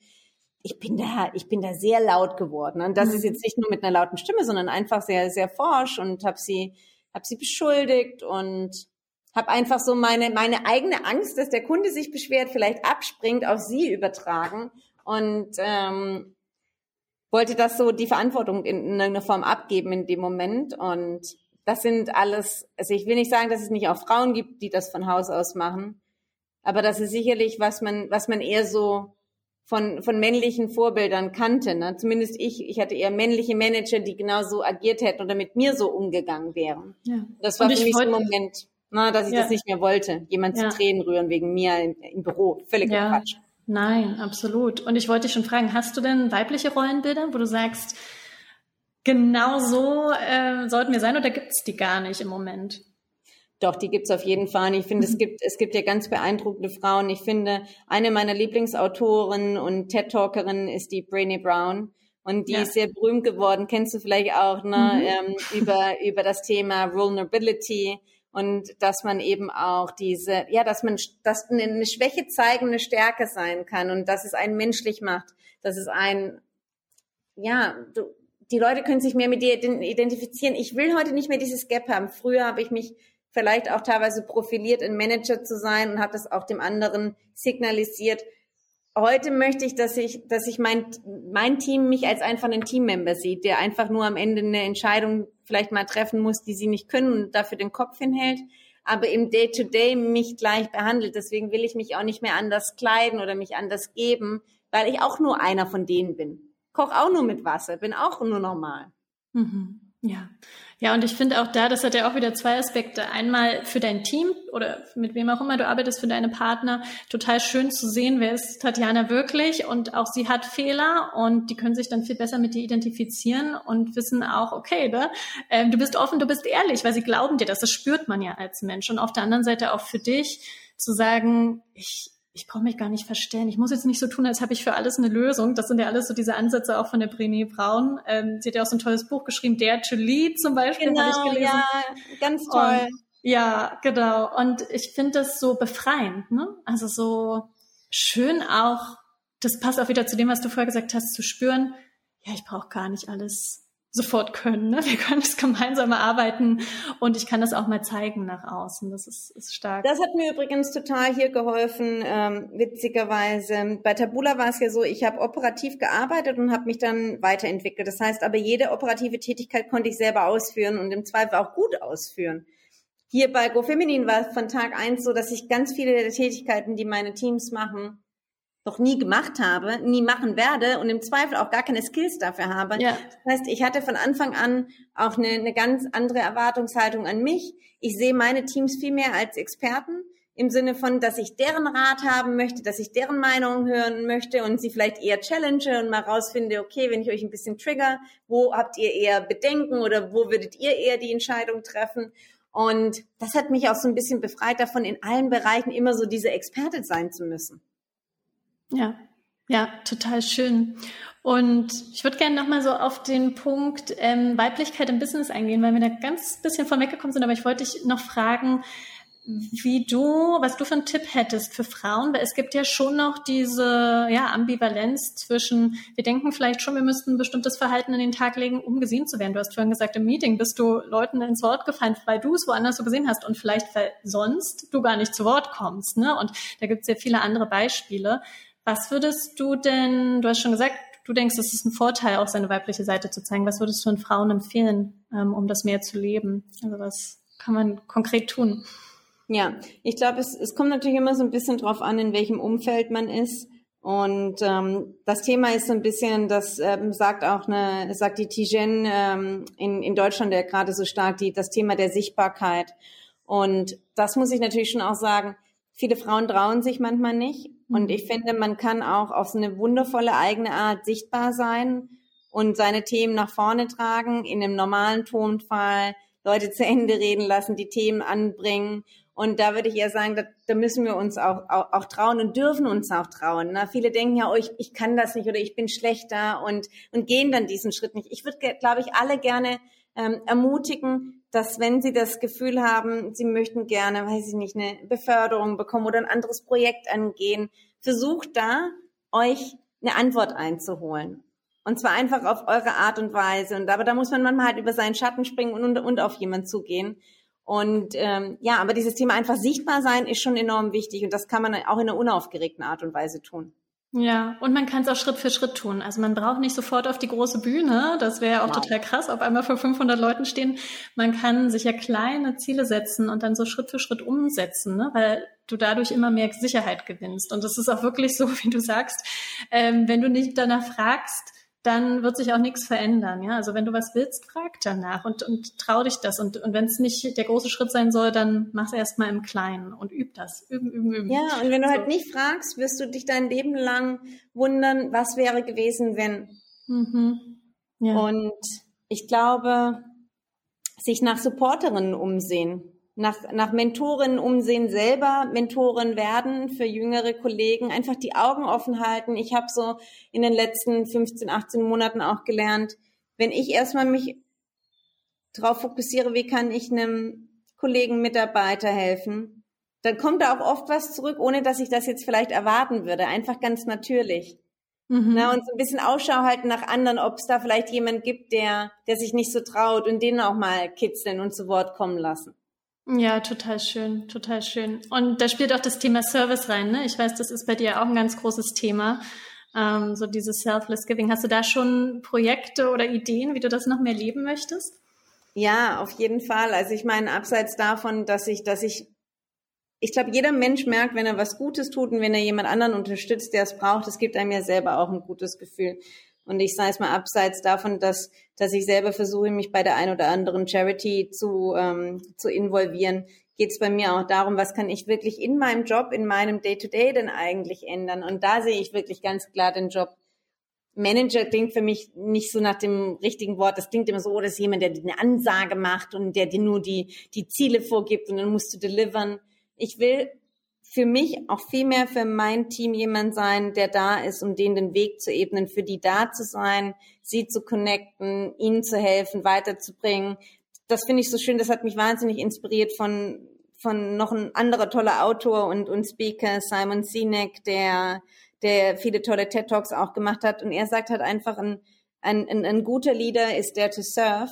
ich bin da, ich bin da sehr laut geworden. Und das mhm. ist jetzt nicht nur mit einer lauten Stimme, sondern einfach sehr, sehr forsch und habe sie, habe sie beschuldigt und habe einfach so meine, meine eigene Angst, dass der Kunde sich beschwert, vielleicht abspringt, auf sie übertragen und ähm, wollte das so die Verantwortung in, in irgendeiner Form abgeben in dem Moment und das sind alles, also ich will nicht sagen, dass es nicht auch Frauen gibt, die das von Haus aus machen, aber das ist sicherlich, was man, was man eher so von, von männlichen Vorbildern kannte. Ne? Zumindest ich, ich hatte eher männliche Manager, die genauso agiert hätten oder mit mir so umgegangen wären. Ja. Das war für mich so ein Moment, na, dass ich ja. das nicht mehr wollte, jemand ja. zu Tränen rühren wegen mir im, im Büro. Völlig ja. Quatsch. Nein, absolut. Und ich wollte dich schon fragen, hast du denn weibliche Rollenbilder, wo du sagst, genau so äh, sollten wir sein oder gibt es die gar nicht im Moment? Doch, die gibt's auf jeden Fall. Ich finde, mhm. es gibt, es gibt ja ganz beeindruckende Frauen. Ich finde, eine meiner Lieblingsautoren und TED-Talkerinnen ist die Brainy Brown. Und die ja. ist sehr berühmt geworden, kennst du vielleicht auch, ne, mhm. ähm, über, über das Thema Vulnerability und dass man eben auch diese, ja, dass man, dass eine Schwäche zeigen eine Stärke sein kann und dass es einen menschlich macht, dass es ein, ja, du, die Leute können sich mehr mit dir identifizieren. Ich will heute nicht mehr dieses Gap haben. Früher habe ich mich vielleicht auch teilweise profiliert, ein Manager zu sein und habe das auch dem anderen signalisiert. Heute möchte ich, dass ich, dass ich mein, mein Team mich als einfach einen Teammember sieht, der einfach nur am Ende eine Entscheidung vielleicht mal treffen muss, die sie nicht können und dafür den Kopf hinhält, aber im Day-to-Day -Day mich gleich behandelt. Deswegen will ich mich auch nicht mehr anders kleiden oder mich anders geben, weil ich auch nur einer von denen bin koche auch nur mit Wasser, bin auch nur normal. Mhm. Ja, ja, und ich finde auch da, das hat ja auch wieder zwei Aspekte. Einmal für dein Team oder mit wem auch immer du arbeitest, für deine Partner, total schön zu sehen, wer ist Tatjana wirklich und auch sie hat Fehler und die können sich dann viel besser mit dir identifizieren und wissen auch, okay, ne, äh, du bist offen, du bist ehrlich, weil sie glauben dir das, das spürt man ja als Mensch. Und auf der anderen Seite auch für dich zu sagen, ich, ich brauche mich gar nicht verstellen. Ich muss jetzt nicht so tun, als habe ich für alles eine Lösung. Das sind ja alles so diese Ansätze auch von der Brené Braun. Ähm, sie hat ja auch so ein tolles Buch geschrieben, Dare to Lead zum Beispiel. Genau, ich gelesen. ja, ganz toll. Und, ja, genau. Und ich finde das so befreiend. Ne? Also so, schön auch, das passt auch wieder zu dem, was du vorher gesagt hast, zu spüren, ja, ich brauche gar nicht alles sofort können. Ne? Wir können es gemeinsam erarbeiten und ich kann das auch mal zeigen nach außen. Das ist, ist stark. Das hat mir übrigens total hier geholfen, ähm, witzigerweise. Bei Tabula war es ja so, ich habe operativ gearbeitet und habe mich dann weiterentwickelt. Das heißt aber, jede operative Tätigkeit konnte ich selber ausführen und im Zweifel auch gut ausführen. Hier bei GoFeminin war es von Tag eins so, dass ich ganz viele der Tätigkeiten, die meine Teams machen, noch nie gemacht habe, nie machen werde und im Zweifel auch gar keine Skills dafür habe. Ja. Das heißt, ich hatte von Anfang an auch eine, eine ganz andere Erwartungshaltung an mich. Ich sehe meine Teams viel mehr als Experten im Sinne von, dass ich deren Rat haben möchte, dass ich deren Meinung hören möchte und sie vielleicht eher challenge und mal rausfinde, okay, wenn ich euch ein bisschen trigger, wo habt ihr eher Bedenken oder wo würdet ihr eher die Entscheidung treffen? Und das hat mich auch so ein bisschen befreit davon, in allen Bereichen immer so diese Experte sein zu müssen. Ja, ja, total schön. Und ich würde gerne nochmal so auf den Punkt ähm, Weiblichkeit im Business eingehen, weil wir da ganz bisschen von weggekommen sind. Aber ich wollte dich noch fragen, wie du, was du für einen Tipp hättest für Frauen, weil es gibt ja schon noch diese ja, Ambivalenz zwischen, wir denken vielleicht schon, wir müssten ein bestimmtes Verhalten in den Tag legen, um gesehen zu werden. Du hast vorhin gesagt, im Meeting bist du Leuten ins Wort gefallen, weil du es woanders so gesehen hast und vielleicht weil sonst du gar nicht zu Wort kommst. Ne? Und da gibt es ja viele andere Beispiele. Was würdest du denn, du hast schon gesagt, du denkst, es ist ein Vorteil, auch seine weibliche Seite zu zeigen. Was würdest du den Frauen empfehlen, ähm, um das mehr zu leben? Also was kann man konkret tun? Ja, ich glaube, es, es kommt natürlich immer so ein bisschen drauf an, in welchem Umfeld man ist. Und ähm, das Thema ist so ein bisschen, das ähm, sagt auch eine, sagt die Tijen ähm, in, in Deutschland ja gerade so stark, die, das Thema der Sichtbarkeit. Und das muss ich natürlich schon auch sagen, viele Frauen trauen sich manchmal nicht. Und mhm. ich finde, man kann auch auf so eine wundervolle eigene Art sichtbar sein und seine Themen nach vorne tragen, in einem normalen Tonfall, Leute zu Ende reden lassen, die Themen anbringen. Und da würde ich eher sagen, da, da müssen wir uns auch, auch, auch trauen und dürfen uns auch trauen. Na, viele denken ja, oh, ich, ich kann das nicht oder ich bin schlechter und, und gehen dann diesen Schritt nicht. Ich würde, glaube ich, alle gerne ähm, ermutigen, dass wenn Sie das Gefühl haben, Sie möchten gerne, weiß ich nicht, eine Beförderung bekommen oder ein anderes Projekt angehen, versucht da, euch eine Antwort einzuholen. Und zwar einfach auf eure Art und Weise. Und aber da muss man manchmal halt über seinen Schatten springen und, und, und auf jemanden zugehen. Und ähm, ja, aber dieses Thema einfach sichtbar sein ist schon enorm wichtig und das kann man auch in einer unaufgeregten Art und Weise tun. Ja, und man kann es auch Schritt für Schritt tun. Also man braucht nicht sofort auf die große Bühne. Das wäre ja auch wow. total krass, auf einmal vor 500 Leuten stehen. Man kann sich ja kleine Ziele setzen und dann so Schritt für Schritt umsetzen, ne? weil du dadurch immer mehr Sicherheit gewinnst. Und das ist auch wirklich so, (laughs) wie du sagst, ähm, wenn du nicht danach fragst, dann wird sich auch nichts verändern. Ja? Also wenn du was willst, frag danach und, und trau dich das. Und, und wenn es nicht der große Schritt sein soll, dann mach es erstmal im Kleinen und üb das. Üben, üben, üben. Ja, und wenn du halt so. halt nicht fragst, wirst du dich dein Leben lang wundern, was wäre gewesen, wenn. Mhm. Ja. Und ich glaube, sich nach Supporterinnen umsehen nach, nach Mentorinnen umsehen, selber Mentorin werden für jüngere Kollegen, einfach die Augen offen halten. Ich habe so in den letzten 15, 18 Monaten auch gelernt, wenn ich erstmal mich darauf fokussiere, wie kann ich einem Kollegen, Mitarbeiter helfen, dann kommt da auch oft was zurück, ohne dass ich das jetzt vielleicht erwarten würde. Einfach ganz natürlich. Mhm. Na, und so ein bisschen Ausschau halten nach anderen, ob es da vielleicht jemand gibt, der, der sich nicht so traut und den auch mal kitzeln und zu Wort kommen lassen. Ja, total schön, total schön. Und da spielt auch das Thema Service rein. Ne? Ich weiß, das ist bei dir auch ein ganz großes Thema. Ähm, so dieses Selfless Giving. Hast du da schon Projekte oder Ideen, wie du das noch mehr leben möchtest? Ja, auf jeden Fall. Also ich meine, abseits davon, dass ich, dass ich, ich glaube, jeder Mensch merkt, wenn er was Gutes tut und wenn er jemand anderen unterstützt, der es braucht, es gibt einem ja selber auch ein gutes Gefühl. Und ich sage es mal abseits davon, dass, dass ich selber versuche, mich bei der ein oder anderen Charity zu, ähm, zu involvieren, geht es bei mir auch darum, was kann ich wirklich in meinem Job, in meinem Day-to-Day -Day denn eigentlich ändern. Und da sehe ich wirklich ganz klar den Job. Manager klingt für mich nicht so nach dem richtigen Wort. Das klingt immer so, oh, das ist jemand, der eine Ansage macht und der dir nur die, die Ziele vorgibt und dann musst du delivern. Ich will für mich auch viel mehr für mein Team jemand sein, der da ist, um denen den Weg zu ebnen, für die da zu sein, sie zu connecten, ihnen zu helfen, weiterzubringen. Das finde ich so schön, das hat mich wahnsinnig inspiriert von, von noch ein anderer toller Autor und, und Speaker, Simon Sinek, der, der viele tolle TED Talks auch gemacht hat. Und er sagt halt einfach, ein, ein, ein, ein guter Leader ist der to serve.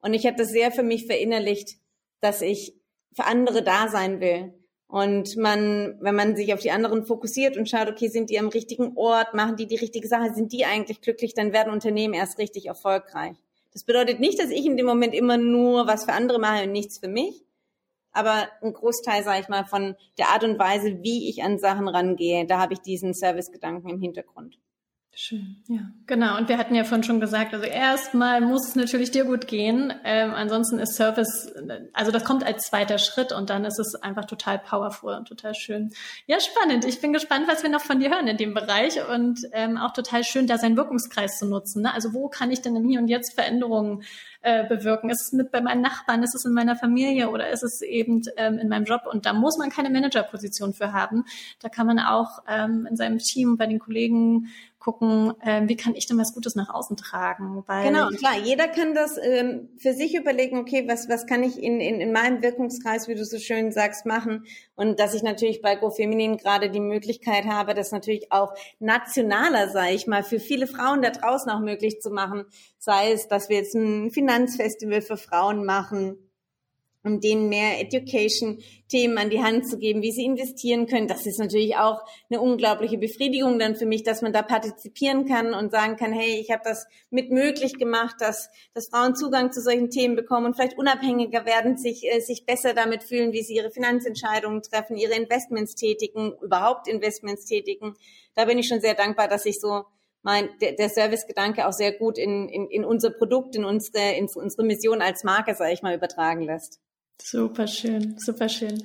Und ich habe das sehr für mich verinnerlicht, dass ich für andere da sein will. Und man, wenn man sich auf die anderen fokussiert und schaut, okay, sind die am richtigen Ort, machen die die richtige Sache, sind die eigentlich glücklich, dann werden Unternehmen erst richtig erfolgreich. Das bedeutet nicht, dass ich in dem Moment immer nur was für andere mache und nichts für mich. Aber ein Großteil, sage ich mal, von der Art und Weise, wie ich an Sachen rangehe, da habe ich diesen Service-Gedanken im Hintergrund. Schön, ja, genau. Und wir hatten ja vorhin schon gesagt, also erstmal muss es natürlich dir gut gehen. Ähm, ansonsten ist Service, also das kommt als zweiter Schritt und dann ist es einfach total powerful und total schön. Ja, spannend. Ich bin gespannt, was wir noch von dir hören in dem Bereich und ähm, auch total schön, da seinen Wirkungskreis zu nutzen. Ne? Also wo kann ich denn im Hier und Jetzt Veränderungen äh, bewirken? Ist es mit bei meinen Nachbarn? Ist es in meiner Familie oder ist es eben ähm, in meinem Job? Und da muss man keine Managerposition für haben. Da kann man auch ähm, in seinem Team bei den Kollegen gucken, ähm, wie kann ich denn was Gutes nach außen tragen? Weil genau, klar, jeder kann das ähm, für sich überlegen, okay, was, was kann ich in, in, in meinem Wirkungskreis, wie du so schön sagst, machen? Und dass ich natürlich bei Go Feminin gerade die Möglichkeit habe, das natürlich auch nationaler, sage ich mal, für viele Frauen da draußen auch möglich zu machen. Sei es, dass wir jetzt ein Finanzfestival für Frauen machen, um denen mehr Education-Themen an die Hand zu geben, wie sie investieren können. Das ist natürlich auch eine unglaubliche Befriedigung dann für mich, dass man da partizipieren kann und sagen kann, hey, ich habe das mit möglich gemacht, dass, dass Frauen Zugang zu solchen Themen bekommen und vielleicht unabhängiger werden, sich, äh, sich besser damit fühlen, wie sie ihre Finanzentscheidungen treffen, ihre Investments tätigen, überhaupt Investments tätigen. Da bin ich schon sehr dankbar, dass ich so mein, der, der Service-Gedanke auch sehr gut in, in, in unser Produkt, in unsere, in unsere Mission als Marke, sage ich mal, übertragen lässt. Super schön, super schön.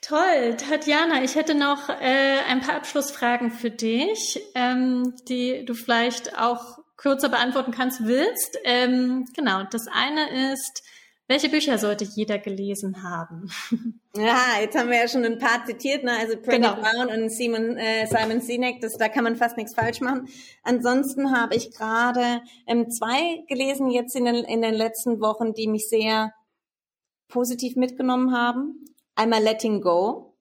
Toll, Tatjana, ich hätte noch äh, ein paar Abschlussfragen für dich, ähm, die du vielleicht auch kürzer beantworten kannst, willst. Ähm, genau, das eine ist, welche Bücher sollte jeder gelesen haben? (laughs) Ja, jetzt haben wir ja schon ein paar zitiert, ne? also Brené genau. Brown und Simon, äh, Simon Sinek, das, da kann man fast nichts falsch machen. Ansonsten habe ich gerade ähm, zwei gelesen jetzt in den, in den letzten Wochen, die mich sehr positiv mitgenommen haben. Einmal Letting Go.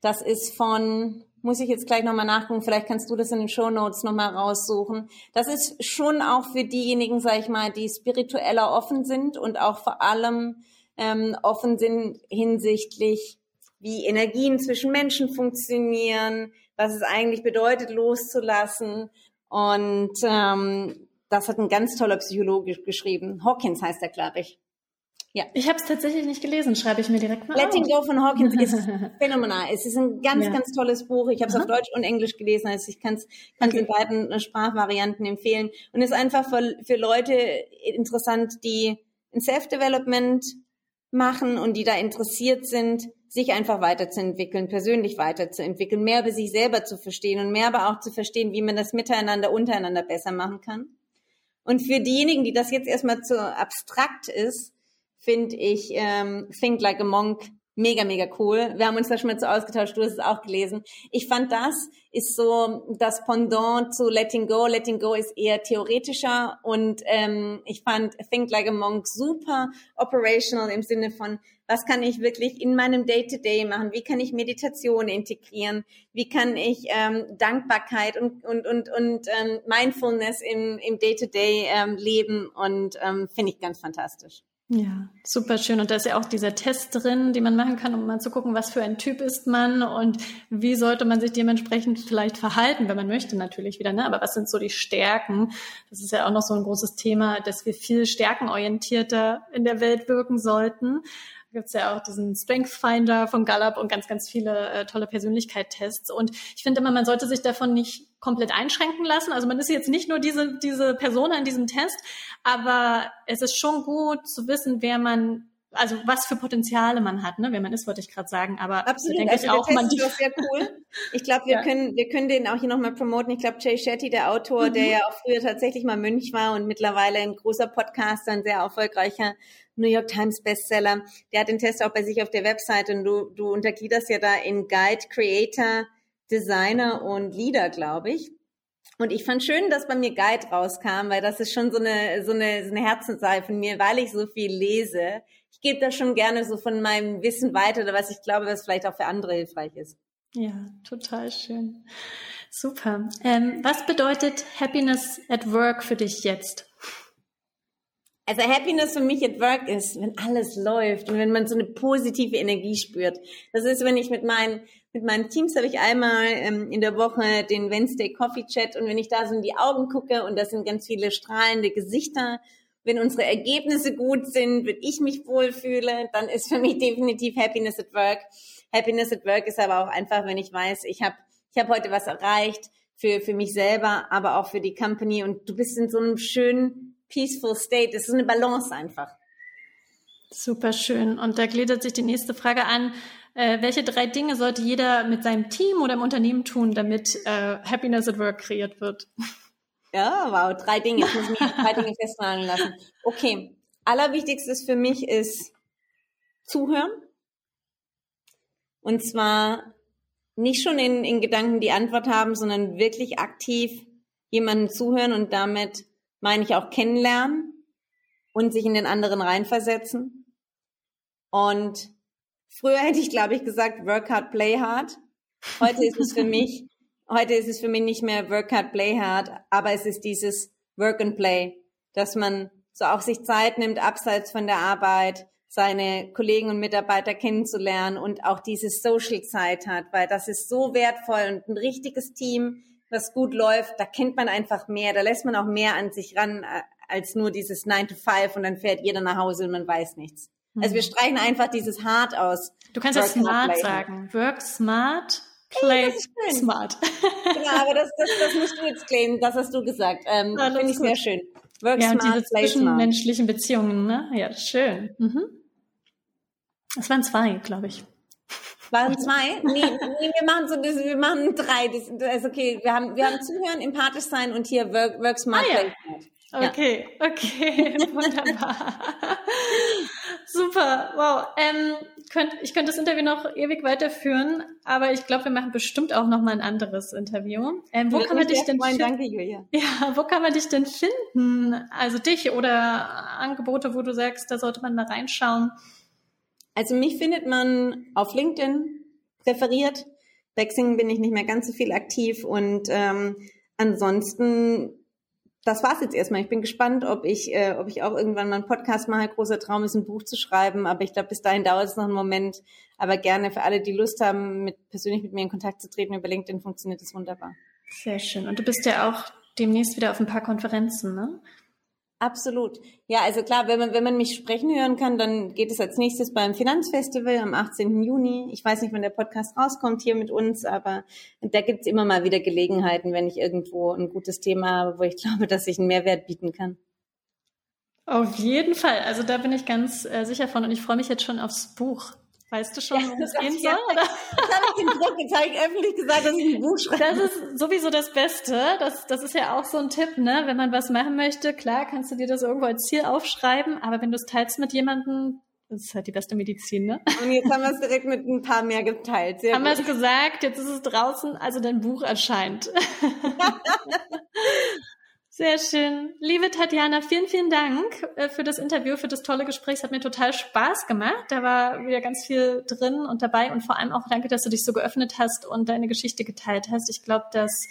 Das ist von, muss ich jetzt gleich nochmal nachgucken, vielleicht kannst du das in den Show Notes nochmal raussuchen. Das ist schon auch für diejenigen, sag ich mal, die spiritueller offen sind und auch vor allem ähm, offen sind hinsichtlich, wie Energien zwischen Menschen funktionieren, was es eigentlich bedeutet, loszulassen. Und ähm, das hat ein ganz toller Psychologe geschrieben. Hawkins heißt er, glaube ich. Ja. Ich habe es tatsächlich nicht gelesen, schreibe ich mir direkt mal Letting auf. Go von Hawkins ist (laughs) phänomenal. Es ist ein ganz, ja. ganz tolles Buch. Ich habe es auf Deutsch und Englisch gelesen, also ich kann es okay. in beiden äh, Sprachvarianten empfehlen. Und ist einfach für, für Leute interessant, die ein Self-Development machen und die da interessiert sind, sich einfach weiterzuentwickeln, persönlich weiterzuentwickeln, mehr über sich selber zu verstehen und mehr aber auch zu verstehen, wie man das miteinander, untereinander besser machen kann. Und für diejenigen, die das jetzt erstmal zu abstrakt ist, finde ich ähm, Think Like a Monk mega, mega cool. Wir haben uns da schon mal zu ausgetauscht, du hast es auch gelesen. Ich fand, das ist so das Pendant zu Letting Go. Letting Go ist eher theoretischer und ähm, ich fand Think Like a Monk super operational im Sinne von, was kann ich wirklich in meinem Day-to-Day -Day machen? Wie kann ich Meditation integrieren? Wie kann ich ähm, Dankbarkeit und, und, und, und ähm, Mindfulness im, im Day-to-Day -Day, ähm, leben? Und ähm, finde ich ganz fantastisch. Ja, super schön. Und da ist ja auch dieser Test drin, den man machen kann, um mal zu gucken, was für ein Typ ist man und wie sollte man sich dementsprechend vielleicht verhalten, wenn man möchte natürlich wieder. Ne? Aber was sind so die Stärken? Das ist ja auch noch so ein großes Thema, dass wir viel stärkenorientierter in der Welt wirken sollten gibt's ja auch diesen Strength Finder von Gallup und ganz, ganz viele äh, tolle Persönlichkeitstests. Und ich finde immer, man sollte sich davon nicht komplett einschränken lassen. Also man ist jetzt nicht nur diese, diese Person in diesem Test, aber es ist schon gut zu wissen, wer man also was für Potenziale man hat, ne? Wer man ist, wollte ich gerade sagen. Aber Absolut. denke also ich auch, man ist sehr cool. (laughs) Ich glaube, wir ja. können wir können den auch hier nochmal promoten. Ich glaube, Jay Shetty, der Autor, mhm. der ja auch früher tatsächlich mal Mönch war und mittlerweile ein großer Podcaster, ein sehr erfolgreicher New York Times Bestseller. Der hat den Test auch bei sich auf der Website und du, du untergliederst ja da in Guide, Creator, Designer und Leader, glaube ich. Und ich fand schön, dass bei mir Guide rauskam, weil das ist schon so eine, so eine, so eine Herzenssache von mir, weil ich so viel lese, ich gebe da schon gerne so von meinem Wissen weiter oder was ich glaube, was vielleicht auch für andere hilfreich ist. Ja, total schön. Super. Ähm, was bedeutet Happiness at Work für dich jetzt? Also Happiness für mich at Work ist, wenn alles läuft und wenn man so eine positive Energie spürt. Das ist, wenn ich mit meinen mit meinen Teams habe ich einmal ähm, in der Woche den Wednesday Coffee Chat und wenn ich da so in die Augen gucke und das sind ganz viele strahlende Gesichter, wenn unsere Ergebnisse gut sind, wenn ich mich wohlfühle, dann ist für mich definitiv Happiness at Work. Happiness at Work ist aber auch einfach, wenn ich weiß, ich habe ich habe heute was erreicht für für mich selber, aber auch für die Company und du bist in so einem schönen peaceful state. Das ist eine Balance einfach. Super schön. Und da gliedert sich die nächste Frage an. Äh, welche drei Dinge sollte jeder mit seinem Team oder im Unternehmen tun, damit äh, Happiness at Work kreiert wird? Ja, wow, drei Dinge. Ich muss mir drei Dinge festnageln lassen. Okay, allerwichtigstes für mich ist zuhören. Und zwar nicht schon in, in Gedanken die Antwort haben, sondern wirklich aktiv jemanden zuhören und damit meine ich auch kennenlernen und sich in den anderen reinversetzen. Und früher hätte ich, glaube ich, gesagt, work hard, play hard. Heute ist es für mich, heute ist es für mich nicht mehr work hard, play hard, aber es ist dieses work and play, dass man so auch sich Zeit nimmt, abseits von der Arbeit, seine Kollegen und Mitarbeiter kennenzulernen und auch diese Social Zeit hat, weil das ist so wertvoll und ein richtiges Team was gut läuft, da kennt man einfach mehr, da lässt man auch mehr an sich ran äh, als nur dieses 9 to 5 und dann fährt jeder nach Hause und man weiß nichts. Also wir streichen einfach dieses hart aus. Du kannst ja smart sagen. Work smart, play hey, smart. genau, aber das, das, das musst du jetzt claimen, das hast du gesagt. Ähm, ja, Finde ich sehr schön. Work ja, smart, und diese zwischenmenschlichen smart. Beziehungen, ne? Ja, schön. Mhm. Das waren zwei, glaube ich. Waren zwei? Nee, nee, wir machen so, das, wir machen drei. Das, das ist okay. Wir haben, wir haben Zuhören, empathisch sein und hier Work, work Smart, ah, ja. Okay, okay, (laughs) wunderbar. Super, wow. Ähm, könnt, ich könnte das Interview noch ewig weiterführen, aber ich glaube, wir machen bestimmt auch noch mal ein anderes Interview. Ähm, wo kann man dich denn finden? Danke, Julia. Ja, wo kann man dich denn finden? Also dich oder Angebote, wo du sagst, da sollte man mal reinschauen. Also mich findet man auf LinkedIn präferiert. Bei Xing bin ich nicht mehr ganz so viel aktiv und ähm, ansonsten, das war's jetzt erstmal. Ich bin gespannt, ob ich, äh, ob ich auch irgendwann mal einen Podcast mache. Großer Traum ist, ein Buch zu schreiben, aber ich glaube, bis dahin dauert es noch einen Moment. Aber gerne für alle, die Lust haben, mit, persönlich mit mir in Kontakt zu treten über LinkedIn, funktioniert das wunderbar. Sehr schön. Und du bist ja auch demnächst wieder auf ein paar Konferenzen, ne? Absolut. Ja, also klar, wenn man, wenn man mich sprechen hören kann, dann geht es als nächstes beim Finanzfestival am 18. Juni. Ich weiß nicht, wann der Podcast rauskommt hier mit uns, aber da gibt's immer mal wieder Gelegenheiten, wenn ich irgendwo ein gutes Thema habe, wo ich (laughs) glaube, dass ich einen Mehrwert bieten kann. Auf jeden Fall. Also da bin ich ganz äh, sicher von und ich freue mich jetzt schon aufs Buch. Weißt du schon, worum es gehen soll? Oder? (laughs) Jetzt habe ich den Druck, ich öffentlich gesagt, dass ich ein Buch schreibe. Das ist sowieso das Beste. Das, das ist ja auch so ein Tipp, ne? Wenn man was machen möchte, klar kannst du dir das irgendwo als Ziel aufschreiben, aber wenn du es teilst mit jemandem, das ist halt die beste Medizin, ne? Und jetzt haben wir es direkt mit ein paar mehr geteilt. Sehr haben wir es gesagt, jetzt ist es draußen, also dein Buch erscheint. (laughs) (laughs) Sehr schön. Liebe Tatjana, vielen, vielen Dank äh, für das Interview, für das tolle Gespräch. Es hat mir total Spaß gemacht. Da war wieder ganz viel drin und dabei. Und vor allem auch danke, dass du dich so geöffnet hast und deine Geschichte geteilt hast. Ich glaube, dass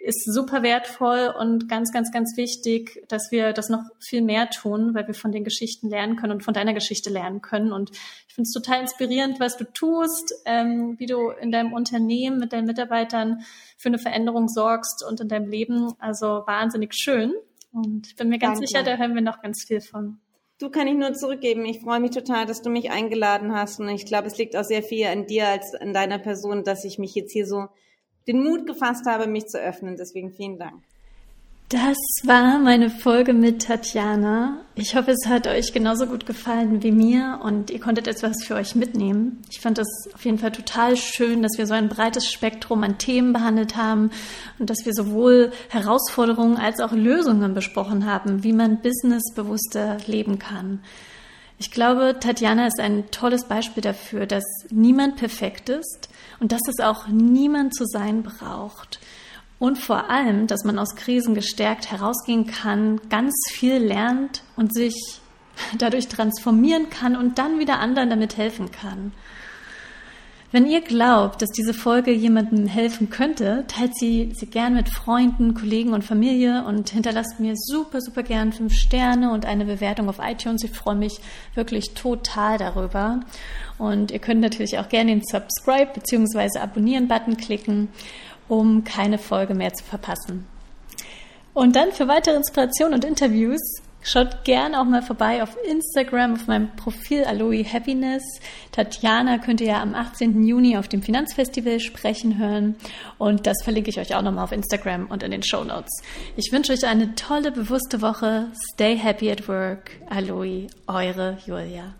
ist super wertvoll und ganz, ganz, ganz wichtig, dass wir das noch viel mehr tun, weil wir von den Geschichten lernen können und von deiner Geschichte lernen können. Und ich finde es total inspirierend, was du tust, ähm, wie du in deinem Unternehmen mit deinen Mitarbeitern für eine Veränderung sorgst und in deinem Leben. Also wahnsinnig schön. Und ich bin mir ganz Danke. sicher, da hören wir noch ganz viel von. Du kann ich nur zurückgeben. Ich freue mich total, dass du mich eingeladen hast. Und ich glaube, es liegt auch sehr viel an dir als an deiner Person, dass ich mich jetzt hier so den Mut gefasst habe, mich zu öffnen. Deswegen vielen Dank. Das war meine Folge mit Tatjana. Ich hoffe, es hat euch genauso gut gefallen wie mir und ihr konntet etwas für euch mitnehmen. Ich fand das auf jeden Fall total schön, dass wir so ein breites Spektrum an Themen behandelt haben und dass wir sowohl Herausforderungen als auch Lösungen besprochen haben, wie man businessbewusster leben kann. Ich glaube, Tatjana ist ein tolles Beispiel dafür, dass niemand perfekt ist und dass es auch niemand zu sein braucht. Und vor allem, dass man aus Krisen gestärkt herausgehen kann, ganz viel lernt und sich dadurch transformieren kann und dann wieder anderen damit helfen kann. Wenn ihr glaubt, dass diese Folge jemandem helfen könnte, teilt sie, sie gern mit Freunden, Kollegen und Familie und hinterlasst mir super, super gern fünf Sterne und eine Bewertung auf iTunes. Ich freue mich wirklich total darüber. Und ihr könnt natürlich auch gerne den Subscribe bzw. Abonnieren-Button klicken, um keine Folge mehr zu verpassen. Und dann für weitere Inspirationen und Interviews Schaut gerne auch mal vorbei auf Instagram, auf meinem Profil Aloe Happiness. Tatjana könnt ihr ja am 18. Juni auf dem Finanzfestival sprechen hören. Und das verlinke ich euch auch nochmal auf Instagram und in den Show Notes. Ich wünsche euch eine tolle, bewusste Woche. Stay happy at work. Aloe, eure Julia.